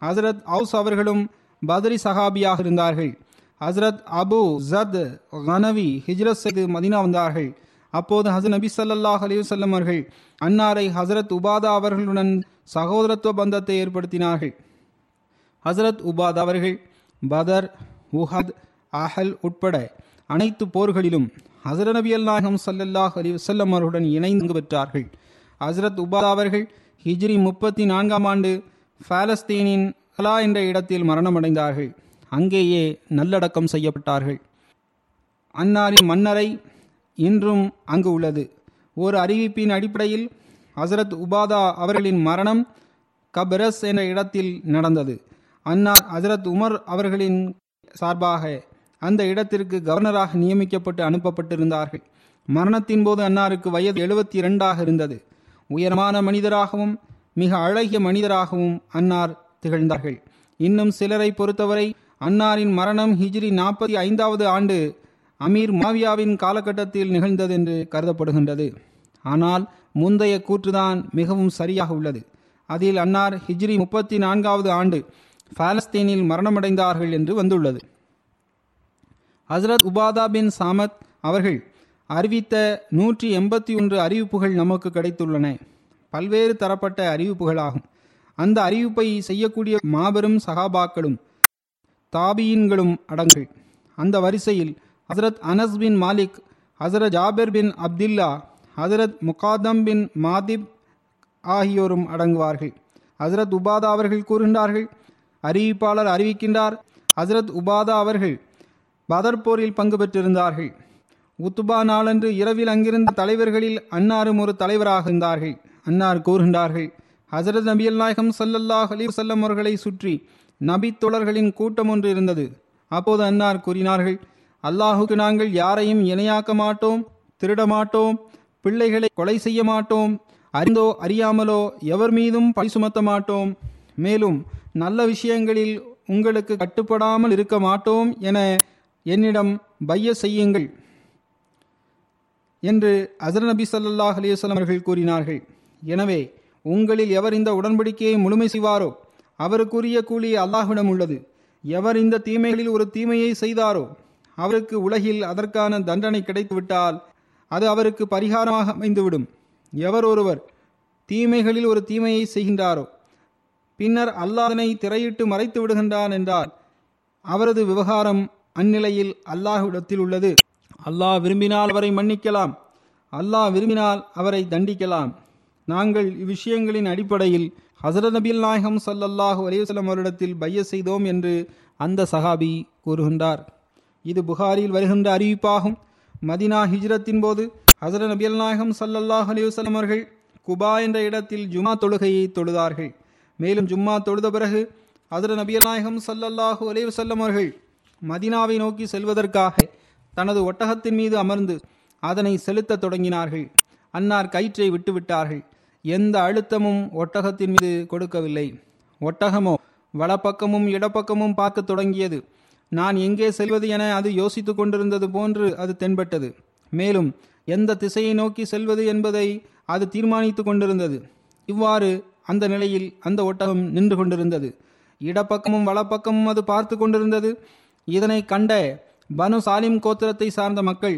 ஹசரத் அவுஸ் அவர்களும் பத்ரி சஹாபியாக இருந்தார்கள். ஹசரத் அபு ஜத் கனவி ஹிஜ்ரத் செய்து மதினா வந்தார்கள். அப்போது ஹசரத் நபி சல்லாஹ் அலிவசல்லம் அவர்கள் அன்னாரை ஹசரத் உபாதா அவர்களுடன் சகோதரத்துவ பந்தத்தை ஏற்படுத்தினார்கள். ஹசரத் உபாதா அவர்கள் பதர் உஹத் அஹல் உட்பட அனைத்து போர்களிலும் ஹசரத் நபி அல்லாஹம் சல்லல்லாஹ் அலி வசல்லம் அவர்களுடன் இணைந்து பெற்றார்கள். ஹசரத் உபாதா அவர்கள் ஹிஜ்ரி முப்பத்தி நான்காம் ஆண்டு பாலஸ்தீனின் அலா என்ற இடத்தில் மரணமடைந்தார்கள். அங்கேயே நல்லடக்கம் செய்யப்பட்டார்கள். அன்னாரின் மன்னரை இன்றும் அங்கு உள்ளது. ஒரு அறிவிப்பின் அடிப்படையில் ஹசரத் உபாதா அவர்களின் மரணம் கபரஸ் என்ற இடத்தில் நடந்தது. அன்னார் ஹசரத் உமர் அவர்களின் சார்பாக அந்த இடத்திற்கு கவர்னராக நியமிக்கப்பட்டு அனுப்பப்பட்டிருந்தார்கள். மரணத்தின் போது அன்னாருக்கு வயது எழுபத்தி இரண்டாக இருந்தது. உயரமான மனிதராகவும் மிக அழகிய மனிதராகவும் அன்னார் திகழ்ந்தார்கள். இன்னும் சிலரை பொறுத்தவரை அன்னாரின் மரணம் ஹிஜ்ரி நாற்பத்தி ஐந்தாவது ஆண்டு அமீர் மாவியாவின் காலகட்டத்தில் நிகழ்ந்தது என்று கருதப்படுகின்றது. ஆனால் முந்தைய கூற்றுதான் மிகவும் சரியாக உள்ளது. அதில் அன்னார் ஹிஜ்ரி முப்பத்தி நான்காவது ஆண்டு பாலஸ்தீனில் மரணமடைந்தார்கள் என்று வந்துள்ளது. ஹசரத் உபாதா பின் சாமத் அவர்கள் அறிவித்த நூற்றி எண்பத்தி ஒன்று அறிவிப்புகள் நமக்கு கிடைத்துள்ளன. பல்வேறு தரப்பட்ட அறிவிப்புகளாகும். அந்த அறிவிப்பை செய்யக்கூடிய மாபெரும் சகாபாக்களும் தாபியின்களும் அடங்கு அந்த வரிசையில் ஹசரத் அனஸ் பின் மாலிக் ஹசரத் ஜாபிர் பின் அப்துல்லா ஹசரத் முகாதம் பின் மாதிப் ஆகியோரும் அடங்குவார்கள். ஹசரத் உபாதா அவர்கள் கூறுகின்றார்கள் அறிவிப்பாளர் அறிவிக்கின்றார் ஹசரத் உபாதா அவர்கள் பதர் போரில் பங்கு பெற்றிருந்தார்கள். உத்துபா நாளன்று இரவில் அங்கிருந்த தலைவர்களில் அன்னாரும் ஒரு தலைவராக இருந்தார்கள். அன்னார் கூறுகின்றார்கள் ஹசரத் நபியல் நாயகம் சல்லல்லாஹ் அலி வல்லம் அவர்களை சுற்றி நபி தோழர்களின் கூட்டம் ஒன்று இருந்தது. அப்போது அன்னார் கூறினார்கள் அல்லாஹுக்கு நாங்கள் யாரையும் இணையாக்க மாட்டோம் திருட மாட்டோம் பிள்ளைகளை கொலை செய்ய மாட்டோம் அறிந்தோ அறியாமலோ எவர் மீதும் பழி சுமத்த மாட்டோம். மேலும் நல்ல விஷயங்களில் உங்களுக்கு கட்டுப்படாமல் இருக்க மாட்டோம் என என்னிடம் பைய செய்யுங்கள் என்று அசர் நபி சல்லாஹ் அலிவசலம் அவர்கள் கூறினார்கள். எனவே உங்களில் எவர் இந்த உடன்படிக்கையை முழுமை செய்வாரோ? அவருக்குரிய கூலி அல்லாஹ்விடம் உள்ளது. எவர் இந்த தீமைகளில் ஒரு தீமையை செய்தாரோ? அவருக்கு உலகில் அதற்கான தண்டனை கிடைத்துவிட்டால் அது அவருக்கு பரிகாரமாக அமைந்துவிடும். எவர் ஒருவர் தீமைகளில் ஒரு தீமையை செய்கின்றாரோ? பின்னர் அல்லாஹனை திரையிட்டு மறைத்து விடுகின்றான் என்றால் அவரது விவகாரம் அந்நிலையில் அல்லாஹ்விடத்தில் உள்ளது. அல்லாஹ் விரும்பினால் அவரை மன்னிக்கலாம். அல்லாஹ் விரும்பினால் அவரை தண்டிக்கலாம். நாங்கள் இவ்விஷயங்களின் அடிப்படையில் ஹசரத் நபில் நாயகம் சல்லல்லாஹு அலிவசலம் அவரிடத்தில் பைய செய்தோம் என்று அந்த சஹாபி கூறுகின்றார். இது புகாரில் வருகின்ற அறிவிப்பாகும். மதினா ஹிஜ்ரத்தின் போது ஹசரத் நபியல் நாயகம் சல்லல்லாஹ் அலிவசலம் அவர்கள் குபா என்ற இடத்தில் ஜுமா தொழுகையை தொழுதார்கள். மேலும் ஜும்மா தொழுத பிறகு ஹசரத் நபியல் நாயகம் சல்லல்லாஹு அலையுசல்லம் அவர்கள் மதினாவை நோக்கி செல்வதற்காக தனது ஒட்டகத்தின் மீது அமர்ந்து அதனை செலுத்த தொடங்கினார்கள். அன்னார் கயிற்றை விட்டுவிட்டார்கள். எந்த அழுத்தமும் ஒட்டகத்தின் மீது கொடுக்கவில்லை. ஒட்டகமோ வலப்பக்கமும் இடப்பக்கமும் பார்க்க தொடங்கியது. நான் எங்கே செல்வது என அது யோசித்துக் கொண்டிருந்தது போன்று அது தென்பட்டது. மேலும் எந்த திசையை நோக்கி செல்வது என்பதை அது தீர்மானித்து கொண்டிருந்தது. இவ்வாறு அந்த நிலையில் அந்த ஒட்டகம் நின்று கொண்டிருந்தது. இடப்பக்கமும் வலப்பக்கமும் அது பார்த்து கொண்டிருந்தது. இதனை கண்ட பனு சாலிம் கோத்திரத்தை சார்ந்த மக்கள்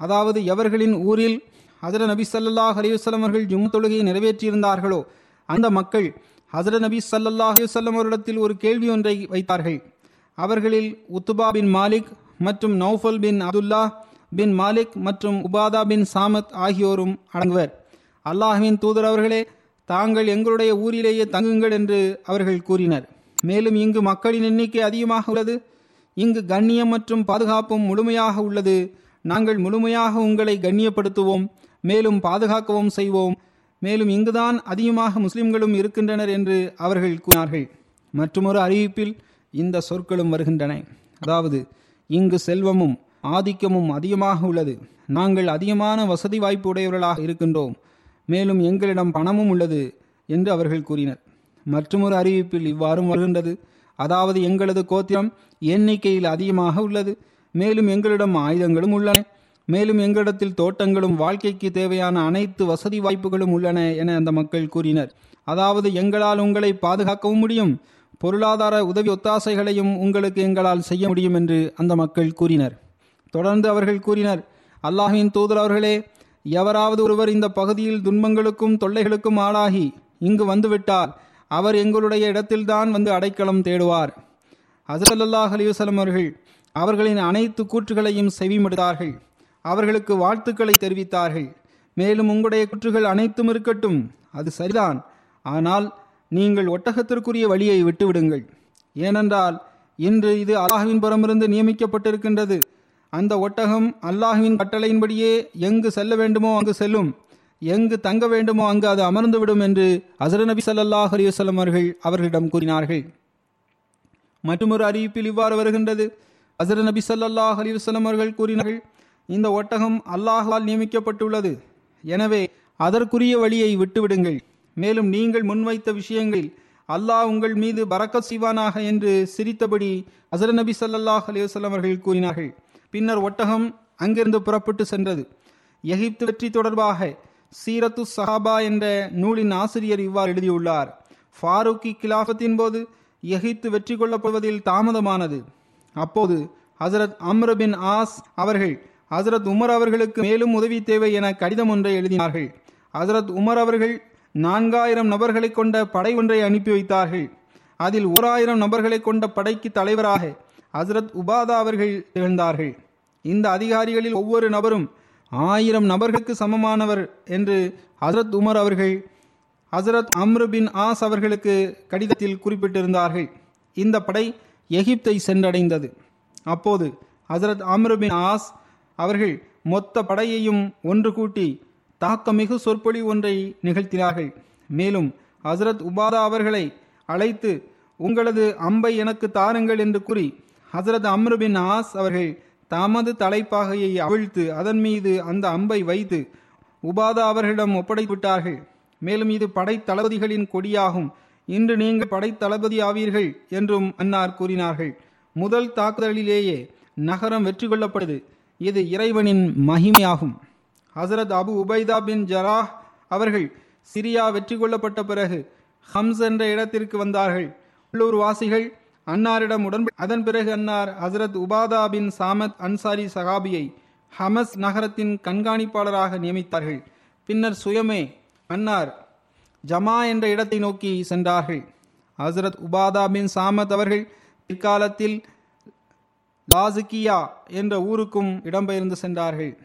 அதாவது எவர்களின் ஊரில் ஹசர நபி சல்லாஹ் அலிவசல்லம் அவர்கள் ஜும் தொழுகையை நிறைவேற்றியிருந்தார்களோ அந்த மக்கள் ஹசர நபி சல்லாஹ் அலிவசல்லம் அவரிடத்தில் ஒரு கேள்வி ஒன்றை வைத்தார்கள். அவர்களில் உத்துபா பின் மாலிக் மற்றும் நௌஃபல் பின் அப்துல்லா பின் மாலிக் மற்றும் உபாதா பின் சாமத் ஆகியோரும் அடங்குவர். அல்லாஹின் தூதர் அவர்களே தாங்கள் எங்களுடைய ஊரிலேயே தங்குங்கள் என்று அவர்கள் கூறினர். மேலும் இங்கு மக்களின் எண்ணிக்கை அதிகமாக உள்ளது. இங்கு கண்ணியம் மற்றும் பாதுகாப்பும் முழுமையாக உள்ளது. நாங்கள் முழுமையாக உங்களை கண்ணியப்படுத்துவோம் மேலும் பாதுகாக்கவும் செய்வோம். மேலும் இங்குதான் அதிகமாக முஸ்லிம்களும் இருக்கின்றனர் என்று அவர்கள் கூறினார்கள். மற்றொரு அறிவிப்பில் இந்த சொற்களும் வருகின்றன. அதாவது இங்கு செல்வமும் ஆதிக்கமும் அதிகமாக உள்ளது. நாங்கள் அதிகமான வசதி வாய்ப்பு உடையவர்களாக இருக்கின்றோம். மேலும் எங்களிடம் பணமும் உள்ளது என்று அவர்கள் கூறினர். மற்றொரு அறிவிப்பில் இவ்வாறும் வருகின்றது. அதாவது எங்களது கோத்திரம் எண்ணிக்கையில் அதிகமாக உள்ளது. மேலும் எங்களிடம் ஆயுதங்களும் உள்ளன. மேலும் எங்களிடத்தில் தோட்டங்களும் வாழ்க்கைக்கு தேவையான அனைத்து வசதி வாய்ப்புகளும் உள்ளன என அந்த மக்கள் கூறினர். அதாவது எங்களால் உங்களை பாதுகாக்கவும் முடியும். பொருளாதார உதவி ஒத்தாசைகளையும் உங்களுக்கு எங்களால் செய்ய முடியும் என்று அந்த மக்கள் கூறினர். தொடர்ந்து அவர்கள் கூறினர் அல்லாஹின் தூதர் அவர்களே எவராவது ஒருவர் இந்த பகுதியில் துன்பங்களுக்கும் தொல்லைகளுக்கும் ஆளாகி இங்கு வந்துவிட்டால் அவர் எங்களுடைய இடத்தில்தான் வந்து அடைக்கலம் தேடுவார். ஹசரல்லாஹ் அலிவசலம் அவர்கள் அவர்களின் அனைத்து கூற்றுகளையும் செவிமடுத்தார்கள். அவர்களுக்கு வாழ்த்துக்களை தெரிவித்தார்கள். மேலும் உங்களுடைய குற்றுகள் அனைத்தும் இருக்கட்டும். அது சரிதான். ஆனால் நீங்கள் ஒட்டகத்திற்குரிய வழியை விட்டுவிடுங்கள். ஏனென்றால் இன்று இது அல்லாஹுவின் புறமிருந்து நியமிக்கப்பட்டிருக்கின்றது. அந்த ஒட்டகம் அல்லாஹுவின் கட்டளையின்படியே எங்கு செல்ல வேண்டுமோ அங்கு செல்லும். எங்கு தங்க வேண்டுமோ அங்கு அது அமர்ந்து விடும் என்று அசர நபி சல்லாஹ் அலிவசல்லம் அவர்கள் அவர்களிடம் கூறினார்கள். மற்றொரு அறிவிப்பில் இவ்வாறு வருகின்றது. அசர நபி சல்லாஹ் அலிவசல்லம் அவர்கள் கூறினார்கள் இந்த ஒட்டகம் அல்லாஹால் நியமிக்கப்பட்டுள்ளது. எனவே அதற்குரிய வழியை விட்டுவிடுங்கள். மேலும் நீங்கள் முன்வைத்த விஷயங்களில் அல்லாஹ் உங்கள் மீது பறக்கத் செய்வானாக என்று சிரித்தபடி அசர நபி சல்லாஹ் அலிவசல்லம் அவர்கள் கூறினார்கள். பின்னர் ஒட்டகம் அங்கிருந்து புறப்பட்டு சென்றது. எகிப்து வெற்றி தொடர்பாக சீரத்து சஹாபா என்ற நூலின் ஆசிரியர் இவ்வாறு எழுதியுள்ளார். ஃபாரூக்கி கிலாஃபத்தின் போது எகித்து வெற்றி கொள்ளப்படுவதில் தாமதமானது. அப்போது ஹசரத் அம்ரபின் ஆஸ் அவர்கள் ஹசரத் உமர் அவர்களுக்கு மேலும் உதவி தேவை என கடிதம் ஒன்றை எழுதினார்கள். ஹசரத் உமர் அவர்கள் நான்காயிரம் நபர்களை கொண்ட படை ஒன்றை அனுப்பி வைத்தார்கள். அதில் ஓராயிரம் நபர்களை கொண்ட படைக்கு தலைவராக ஹசரத் உபாதா அவர்கள் திகழ்ந்தார்கள். இந்த அதிகாரிகளில் ஒவ்வொரு நபரும் ஆயிரம் நபர்களுக்கு சமமானவர் என்று ஹசரத் உமர் அவர்கள் ஹசரத் அம்ருபின் ஆஸ் அவர்களுக்கு கடிதத்தில் குறிப்பிட்டிருந்தார்கள். இந்த படை எகிப்தை சென்றடைந்தது. அப்போது ஹசரத் அம்ரு பின் ஆஸ் அவர்கள் மொத்த படையையும் ஒன்று கூட்டி தாக்கமிகு சொற்பொழி ஒன்றை நிகழ்த்தினார்கள். மேலும் ஹசரத் உபாதா அவர்களை அழைத்து உங்களது அம்பை எனக்கு தாருங்கள் என்று கூறி ஹசரத் அம்ருபின் ஆஸ் அவர்கள் தமது தலைப்பாகையை அவிழ்த்து அதன் மீது அந்த அம்பை வைத்து உபாதா அவர்களிடம் ஒப்படைத்துவிட்டார்கள். மேலும் இது படைத்தளபதிகளின் கொடியாகும். இன்று நீங்கள் படைத்தளபதி ஆவீர்கள் என்றும் அன்னார் கூறினார்கள். முதல் தாக்குதலிலேயே நகரம் வெற்றி கொள்ளப்படுது இது இறைவனின் மகிமையாகும். ஹசரத் அபு உபைதா பின் ஜராஹ் அவர்கள் சிரியா வெற்றி கொள்ளப்பட்ட பிறகு ஹம்ஸ் என்ற இடத்திற்கு வந்தார்கள். உள்ளூர் வாசிகள் அன்னாரிடம் உடன் அதன் பிறகு அன்னார் ஹசரத் உபாதா பின் சாமத் அன்சாரி சகாபியை ஹமஸ் நகரத்தின் கண்காணிப்பாளராக நியமித்தார்கள். பின்னர் சுயமே அன்னார் ஜமா என்ற இடத்தை நோக்கி சென்றார்கள். ஹசரத் உபாதா பின் சாமத் அவர்கள் பிற்காலத்தில் லாசுக்கியா என்ற ஊருக்கும் இடம்பெயர்ந்து சென்றார்கள்.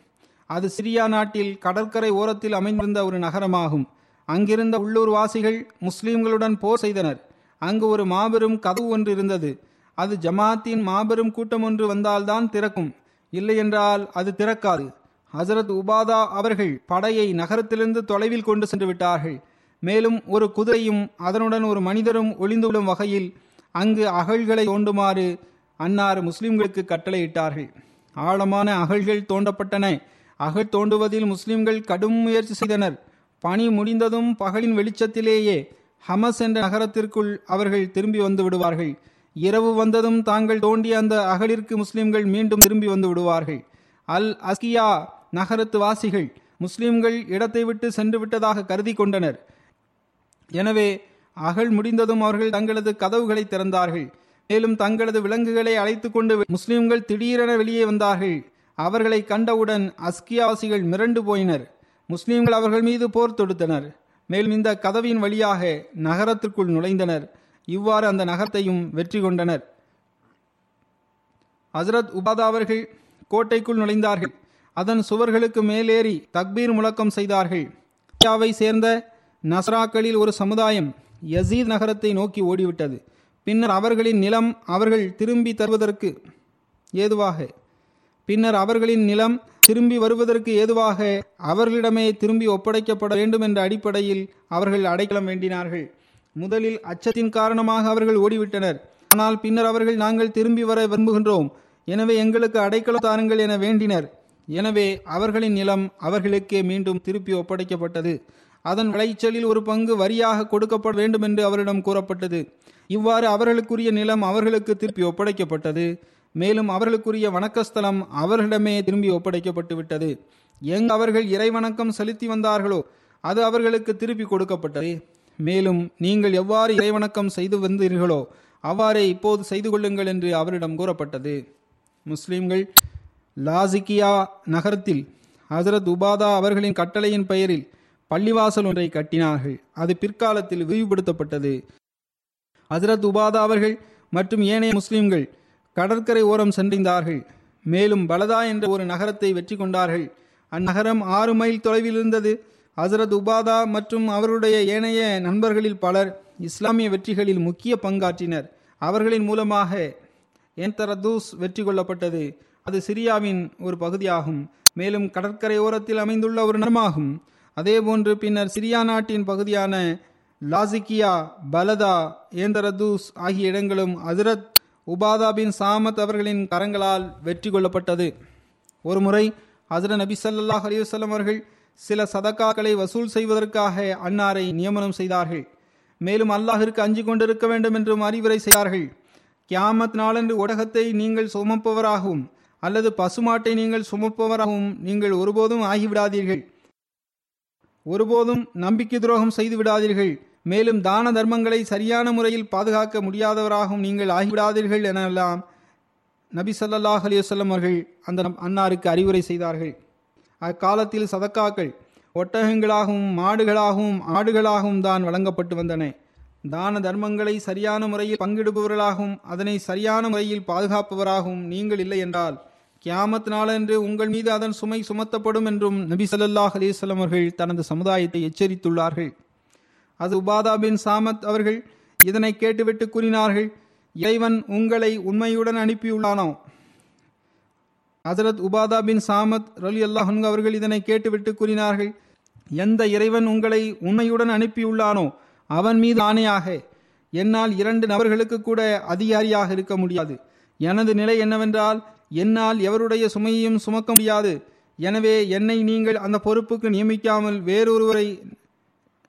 அது சிரியா நாட்டில் கடற்கரை ஓரத்தில் அமைந்திருந்த ஒரு நகரமாகும். அங்கிருந்த உள்ளூர் வாசிகள் முஸ்லிம்களுடன் போர் செய்தனர். அங்கு ஒரு மாபெரும் கதவு ஒன்று இருந்தது. அது ஜமாத்தின் மாபெரும் கூட்டம் ஒன்று வந்தால்தான் திறக்கும். இல்லையென்றால் அது திறக்காது. ஹசரத் உபாதா அவர்கள் படையை நகரத்திலிருந்து தொலைவில் கொண்டு சென்று விட்டார்கள். மேலும் ஒரு குதிரையும் அதனுடன் ஒரு மனிதரும் ஒளிந்துவிடும் வகையில் அங்கு அகழ்களை தோண்டுமாறு அன்னார் முஸ்லிம்களுக்கு கட்டளையிட்டார்கள். ஆழமான அகழ்கள் தோண்டப்பட்டன. அகழ் தோண்டுவதில் முஸ்லிம்கள் கடும் முயற்சி செய்தனர். பணி முடிந்ததும் பகலின் வெளிச்சத்திலேயே ஹமஸ் என்ற நகரத்திற்குள் அவர்கள் திரும்பி வந்து விடுவார்கள். இரவு வந்ததும் தாங்கள் தோண்டிய அந்த அகலிற்கு முஸ்லிம்கள் மீண்டும் திரும்பி வந்து விடுவார்கள். அல் அஸ்கியா நகரத்து வாசிகள் முஸ்லிம்கள் இடத்தை விட்டு சென்று விட்டதாக கருதி கொண்டனர். எனவே அகழ் முடிந்ததும் அவர்கள் தங்களது கதவுகளை திறந்தார்கள். மேலும் தங்களது விலங்குகளை அழைத்து கொண்டு முஸ்லிம்கள் திடீரென வெளியே வந்தார்கள். அவர்களை கண்டவுடன் அஸ்கியாவாசிகள் மிரண்டு போயினர். முஸ்லிம்கள் அவர்கள் மீது போர் தொடுத்தனர். மேலும் இந்த கதவின் வழியாக நகரத்திற்குள் நுழைந்தனர். இவ்வாறு அந்த நகரத்தையும் வெற்றி கொண்டனர். ஹசரத் உபாதா அவர்கள் கோட்டைக்குள் நுழைந்தார்கள். அதன் சுவர்களுக்கு மேலேறி தக்பீர் முழக்கம் செய்தார்கள். இந்தியாவை சேர்ந்த நஸ்ராக்களில் ஒரு சமுதாயம் யசீத் நகரத்தை நோக்கி ஓடிவிட்டது. பின்னர் அவர்களின் நிலம் அவர்கள் திரும்பி தருவதற்கு ஏதுவாக பின்னர் அவர்களின் நிலம் திரும்பி வருவதற்கு ஏதுவாக அவர்களிடமே திரும்பி ஒப்படைக்கப்பட வேண்டும் என்ற அடிப்படையில் அவர்கள் அடைக்கலம் வேண்டினார்கள். முதலில் அச்சத்தின் காரணமாக அவர்கள் ஓடிவிட்டனர். ஆனால் பின்னர் அவர்கள் நாங்கள் திரும்பி வர விரும்புகின்றோம். எனவே எங்களுக்கு அடைக்கலம் தாருங்கள் என வேண்டினர். எனவே அவர்களின் நிலம் அவர்களுக்கே மீண்டும் திருப்பி ஒப்படைக்கப்பட்டது. அதன் விளைச்சலில் ஒரு பங்கு வரியாக கொடுக்கப்பட வேண்டும் என்று அவரிடம் கூறப்பட்டது. இவ்வாறு அவர்களுக்குரிய நிலம் அவர்களுக்கு திருப்பி ஒப்படைக்கப்பட்டது. மேலும் அவர்களுக்குரிய வணக்கஸ்தலம் அவர்களிடமே திரும்பி ஒப்படைக்கப்பட்டு விட்டது எங்கு அவர்கள் இறைவணக்கம் செலுத்தி வந்தார்களோ அது அவர்களுக்கு திருப்பி கொடுக்கப்பட்டது. மேலும் நீங்கள் எவ்வாறு இறைவணக்கம் செய்து வந்தீர்களோ அவ்வாறே இப்போது செய்து கொள்ளுங்கள் என்று அவரிடம் கூறப்பட்டது. முஸ்லிம்கள் லாசிக்கியா நகரத்தில் ஹசரத் உபாதா அவர்களின் கட்டளையின் பெயரில் பள்ளிவாசல் ஒன்றை கட்டினார்கள். அது பிற்காலத்தில் விரிவுபடுத்தப்பட்டது. ஹசரத் உபாதா அவர்கள் மற்றும் ஏனைய முஸ்லிம்கள் கடற்கரை ஓரம் சென்றிருந்தார்கள் மேலும் பலதா என்ற ஒரு நகரத்தை வெற்றி கொண்டார்கள். அந்நகரம் ஆறு மைல் தொலைவில் இருந்தது. ஹசரத் உபாதா மற்றும் அவருடைய ஏனைய நண்பர்களில் பலர் இஸ்லாமிய வெற்றிகளில் முக்கிய பங்காற்றினர். அவர்களின் மூலமாக ஏந்தரதூஸ் வெற்றி கொள்ளப்பட்டது. அது சிரியாவின் ஒரு பகுதியாகும். மேலும் கடற்கரை ஓரத்தில் அமைந்துள்ள ஒரு நகரமாகும். அதேபோன்று பின்னர் சிரியா நாட்டின் பகுதியான லாசிக்கியா பலதா ஏந்தரதூஸ் ஆகிய இடங்களும் ஹசரத் உபாதா பின் சாமத் அவர்களின் கரங்களால் வெற்றி கொள்ளப்பட்டது. ஒருமுறை ஹசர நபி சல்லாஹ் அலிவசல்லம் அவர்கள் சில சதக்காக்களை வசூல் செய்வதற்காக அன்னாரை நியமனம் செய்தார்கள். மேலும் அல்லாஹிற்கு அஞ்சு கொண்டிருக்க வேண்டும் என்றும் அறிவுரை செய்தார்கள். கியாமத் நாளன்று ஒட்டகத்தை நீங்கள் சுமப்பவராகவும் அல்லது பசுமாட்டை நீங்கள் சுமப்பவராகவும் நீங்கள் ஒருபோதும் ஆகிவிடாதீர்கள். ஒருபோதும் நம்பிக்கை துரோகம் செய்து விடாதீர்கள் மேலும் தான தர்மங்களை சரியான முறையில் பாதுகாக்க முடியாதவராகவும் நீங்கள் ஆகிவிடாதீர்கள் எனலாம் நபி சல்லாஹ் அலிவசல்லம் அவர்கள் அந்த அன்னாருக்கு அறிவுரை செய்தார்கள். அக்காலத்தில் சதக்காக்கள் ஒட்டகங்களாகவும் மாடுகளாகவும் ஆடுகளாகவும் தான் வழங்கப்பட்டு வந்தன. தான தர்மங்களை சரியான முறையில் பங்கிடுபவர்களாகவும் அதனை சரியான முறையில் பாதுகாப்பவராகவும் நீங்கள் இல்லை என்றால் கியாமத் நாளன்று உங்கள் மீது அதன் சுமை சுமத்தப்படும் என்றும் நபி ஸல்லல்லாஹு அலைஹி அவர்கள் தனது சமுதாயத்தை எச்சரித்துள்ளார்கள். அது உபாதா பின் சாமத் அவர்கள் இதனை கேட்டுவிட்டு கூறினார்கள் இறைவன் உங்களை உண்மையுடன் அனுப்பியுள்ளானோ? ஹசரத் உபாதா பின் சாமத் ரலி அல்லாஹன் அவர்கள் இதனை கேட்டுவிட்டு கூறினார்கள் எந்த இறைவன் உங்களை உண்மையுடன் அனுப்பியுள்ளானோ அவன் மீது ஆணையாக என்னால் இரண்டு நபர்களுக்கு கூட அதிகாரியாக இருக்க முடியாது. எனது நிலை என்னவென்றால் என்னால் எவருடைய சுமையையும் சுமக்க முடியாது. எனவே என்னை நீங்கள் அந்த பொறுப்புக்கு நியமிக்காமல் வேறொருவரை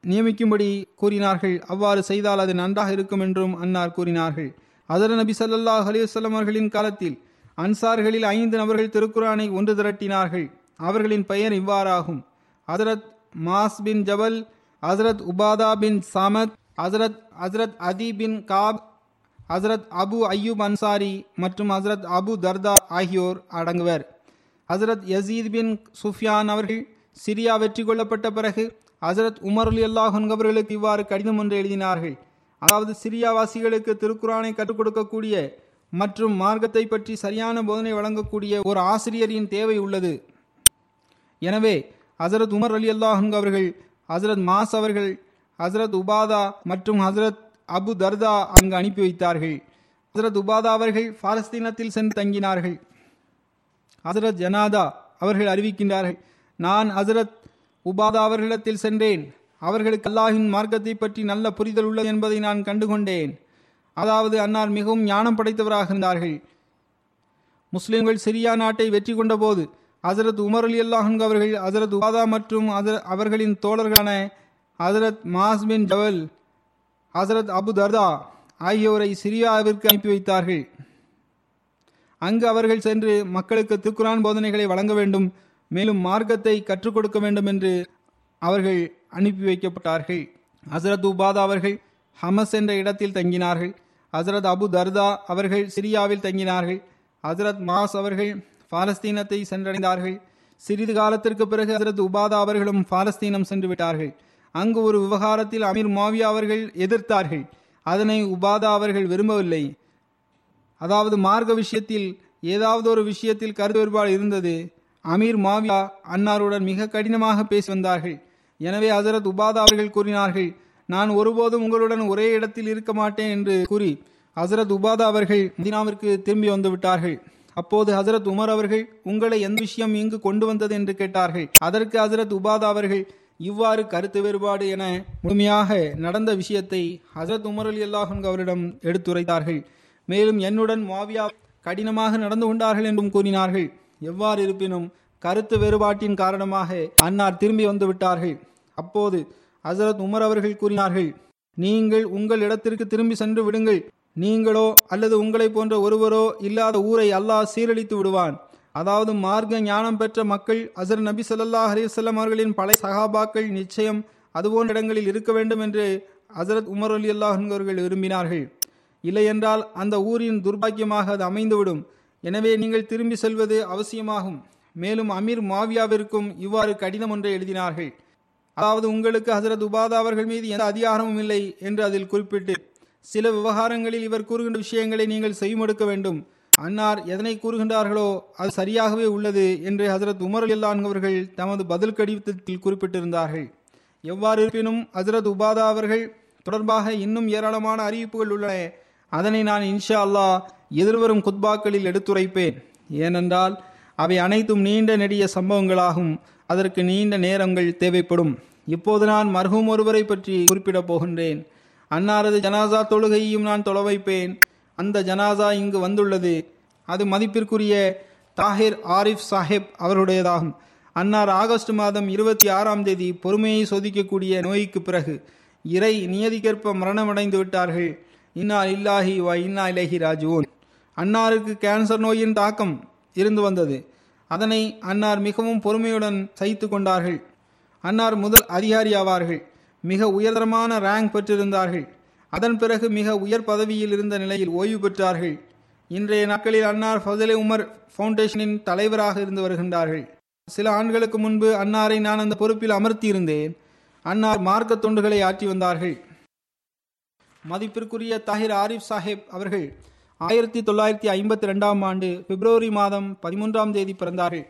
நியமிக்கும்படி கூறினார்கள். அவ்வாறு செய்தால் அது நன்றாக இருக்கும் என்றும் அன்னார் கூறினார்கள். அதர நபி சல்லாஹ் அலிவசல்லம் அவர்களின் காலத்தில் அன்சார்களில் ஐந்து நபர்கள் திருக்குரானை ஒன்று திரட்டினார்கள். அவர்களின் பெயர் இவ்வாறாகும். ஹசரத் மாஸ் பின் ஜபல் ஹசரத் உபாதா பின் சாமத் ஹசரத் ஹசரத் அதி பின் காப் ஹசரத் அபு அய்யூப் அன்சாரி மற்றும் ஹசரத் அபு தர்தா ஆகியோர் அடங்குவர். ஹசரத் யசீத் பின் சுஃபியான் அவர்கள் சிரியா வெற்றி கொள்ளப்பட்ட பிறகு ஹசரத் உமர் அலி அல்லாஹன் அவர்களுக்கு இவ்வாறு கடிதம் ஒன்று எழுதினார்கள். அதாவது சிரியாவாசிகளுக்கு திருக்குரானை கற்றுக் கொடுக்கக்கூடிய மற்றும் மார்க்கத்தை பற்றி சரியான போதனை வழங்கக்கூடிய ஒரு ஆசிரியரின் தேவை உள்ளது. எனவே ஹசரத் உமர் அலி அல்லாஹன் அவர்கள் ஹசரத் மாஸ் அவர்கள் ஹசரத் உபாதா மற்றும் ஹசரத் அபு தர்தா அங்கு அனுப்பி வைத்தார்கள். ஹசரத் உபாதா அவர்கள் பாலஸ்தீனத்தில் சென்று தங்கினார்கள். ஹசரத் ஜனாதா அவர்கள் அறிவிக்கின்றார்கள் நான் ஹசரத் உபாதா அவர்களிடத்தில் சென்றேன். அவர்களுக்கு அல்லாஹின் மார்க்கத்தை பற்றி நல்ல புரிதல் உள்ளது என்பதை நான் கண்டுகொண்டேன். அதாவது அன்னார் மிகவும் ஞானம் படைத்தவராக இருந்தார்கள். முஸ்லிம்கள் சிரியா நாட்டை வெற்றி கொண்டபோது ஹசரத் உமர் அலி அல்லாஹன் அவர்கள் ஹசரத் உபாதா மற்றும் அவர்களின் தோழர்களான ஹசரத் மாஸ் பின் ஜவல் ஹசரத் அபு தர்தா ஆகியோரை சிரியாவிற்கு அனுப்பி வைத்தார்கள். அங்கு அவர்கள் சென்று மக்களுக்கு திருக்குரான் போதனைகளை வழங்க வேண்டும். மேலும் மார்க்கத்தை கற்றுக் கொடுக்க வேண்டும் என்று அவர்கள் அனுப்பி வைக்கப்பட்டார்கள். ஹசரத் உபாதா அவர்கள் ஹமஸ் என்ற இடத்தில் தங்கினார்கள். ஹசரத் அபு தர்தா அவர்கள் சிரியாவில் தங்கினார்கள். ஹசரத் மாஸ் அவர்கள் பாலஸ்தீனத்தை சென்றடைந்தார்கள். சிறிது காலத்திற்கு பிறகு ஹசரத் உபாதா அவர்களும் பாலஸ்தீனம் சென்று விட்டார்கள். அங்கு ஒரு விவகாரத்தில் அமீர் மாவியா அவர்கள் எதிர்த்தார்கள். அதனை உபாதா அவர்கள் விரும்பவில்லை. அதாவது மார்க்க விஷயத்தில் ஏதாவது ஒரு விஷயத்தில் கருத்து வேறுபாடு இருந்தது. அமீர் மாவியா அன்னாருடன் மிக கடினமாக பேசி வந்தார்கள். எனவே ஹசரத் உபாதா அவர்கள் கூறினார்கள் நான் ஒருபோதும் உங்களுடன் ஒரே இடத்தில் இருக்க மாட்டேன் என்று கூறி ஹசரத் உபாதா அவர்கள் மதினாவிற்கு திரும்பி வந்து விட்டார்கள். அப்போது ஹசரத் உமர் அவர்கள் உங்களை எந்த விஷயம் இங்கு கொண்டு வந்தது? என்று கேட்டார்கள். அதற்கு ஹசரத் உபாதா அவர்கள் இவ்வாறு கருத்து வேறுபாடு என முழுமையாக நடந்த விஷயத்தை ஹசரத் உமர் அலி அல்லாஹன் அவரிடம் எடுத்துரைத்தார்கள். மேலும் என்னுடன் மாவியா கடினமாக நடந்து கொண்டார்கள் என்றும் கூறினார்கள். எவ்வாறு இருப்பினும் கருத்து வேறுபாட்டின் காரணமாக அன்னார் திரும்பி வந்து விட்டார்கள் அப்போது ஹசரத் உமர் அவர்கள் கூறினார்கள் நீங்கள் உங்கள் இடத்திற்கு திரும்பி சென்று விடுங்கள். நீங்களோ அல்லது உங்களை போன்ற ஒருவரோ இல்லாத ஊரை அல்லாஹ் சீரழித்து விடுவான். அதாவது மார்க்க ஞானம் பெற்ற மக்கள் அசர் நபி சல்லா அலைஹி அவர்களின் பழைய சகாபாக்கள் நிச்சயம் அதுபோன்ற இடங்களில் இருக்க வேண்டும் என்று ஹசரத் உமர் அலி அல்லாஹ் அவர்கள் விரும்பினார்கள். இல்லையென்றால் அந்த ஊரின் துர்பாக்கியமாக அது அமைந்துவிடும். எனவே நீங்கள் திரும்பி செல்வது அவசியமாகும். மேலும் அமீர் மாவியாவிற்கும் இவ்வாறு கடிதம் ஒன்றை எழுதினார்கள். அதாவது உங்களுக்கு ஹசரத் உபாதா அவர்கள் மீது எந்த அதிகாரமும் இல்லை என்று அதில் குறிப்பிட்டு சில விவகாரங்களில் இவர் கூறுகின்ற விஷயங்களை நீங்கள் செய்யுமெடுக்க வேண்டும். அன்னார் எதனை கூறுகின்றார்களோ அது சரியாகவே உள்ளது என்று ஹசரத் உமர் அல்லான் அவர்கள் தமது பதில் கடிதத்தில் குறிப்பிட்டிருந்தார்கள். எவ்வாறு இருப்பினும் ஹசரத் உபாதா அவர்கள் தொடர்பாக இன்னும் ஏராளமான அறிவிப்புகள் உள்ளன. அதனை நான் இன்ஷா அல்லாஹ் எதிர்வரும் குத்பாக்களில் எடுத்துரைப்பேன். ஏனென்றால் அவை அனைத்தும் நீண்ட நெடிய சம்பவங்களாகும். அதற்கு நீண்ட நேரங்கள் தேவைப்படும். இப்போது நான் மர்ஹூம் ஒருவரை பற்றி குறிப்பிடப் போகின்றேன். அன்னாரது ஜனாசா தொழுகையையும் நான் தொலை வைப்பேன். அந்த ஜனாசா இங்கு வந்துள்ளது. அது மதிப்பிற்குரிய தாஹிர் ஆரிஃப் சாஹிப் அவருடையதாகும். அன்னார் ஆகஸ்ட் மாதம் இருபத்தி ஆறாம் தேதி பொறுமையை சோதிக்கக்கூடிய நோய்க்கு பிறகு இறை நியதிக்கேற்ப மரணமடைந்து விட்டார்கள் இன்னா இல்லாஹி வ இன்னா இலஹி ராஜுவோன் அன்னாருக்கு கேன்சர் நோயின் தாக்கம் இருந்து வந்தது. அதனை அன்னார் மிகவும் பொறுமையுடன் சகித்து கொண்டார்கள். அன்னார் முதல் அதிகாரி ஆவார்கள் மிக உயர்தரமான ரேங்க் பெற்றிருந்தார்கள். அதன் பிறகு மிக உயர் பதவியில் இருந்த நிலையில் ஓய்வு பெற்றார்கள். இன்றைய நாட்களில் அன்னார் ஃபசலே உமர் ஃபவுண்டேஷனின் தலைவராக இருந்து வருகின்றார்கள். சில ஆண்டுகளுக்கு முன்பு அன்னாரை நான் அந்த பொறுப்பில் அமர்த்தியிருந்தேன். அன்னார் மார்க்க தொண்டுகளை ஆற்றி வந்தார்கள். மதிப்பிற்குரிய தாகிர் ஆரிஃப் சாஹேப் அவர்கள் ஆயிரத்தி தொள்ளாயிரத்தி ஐம்பத்தி ரெண்டாம் ஆண்டு பிப்ரவரி மாதம் பதிமூன்றாம் தேதி பிறந்தார்கள்.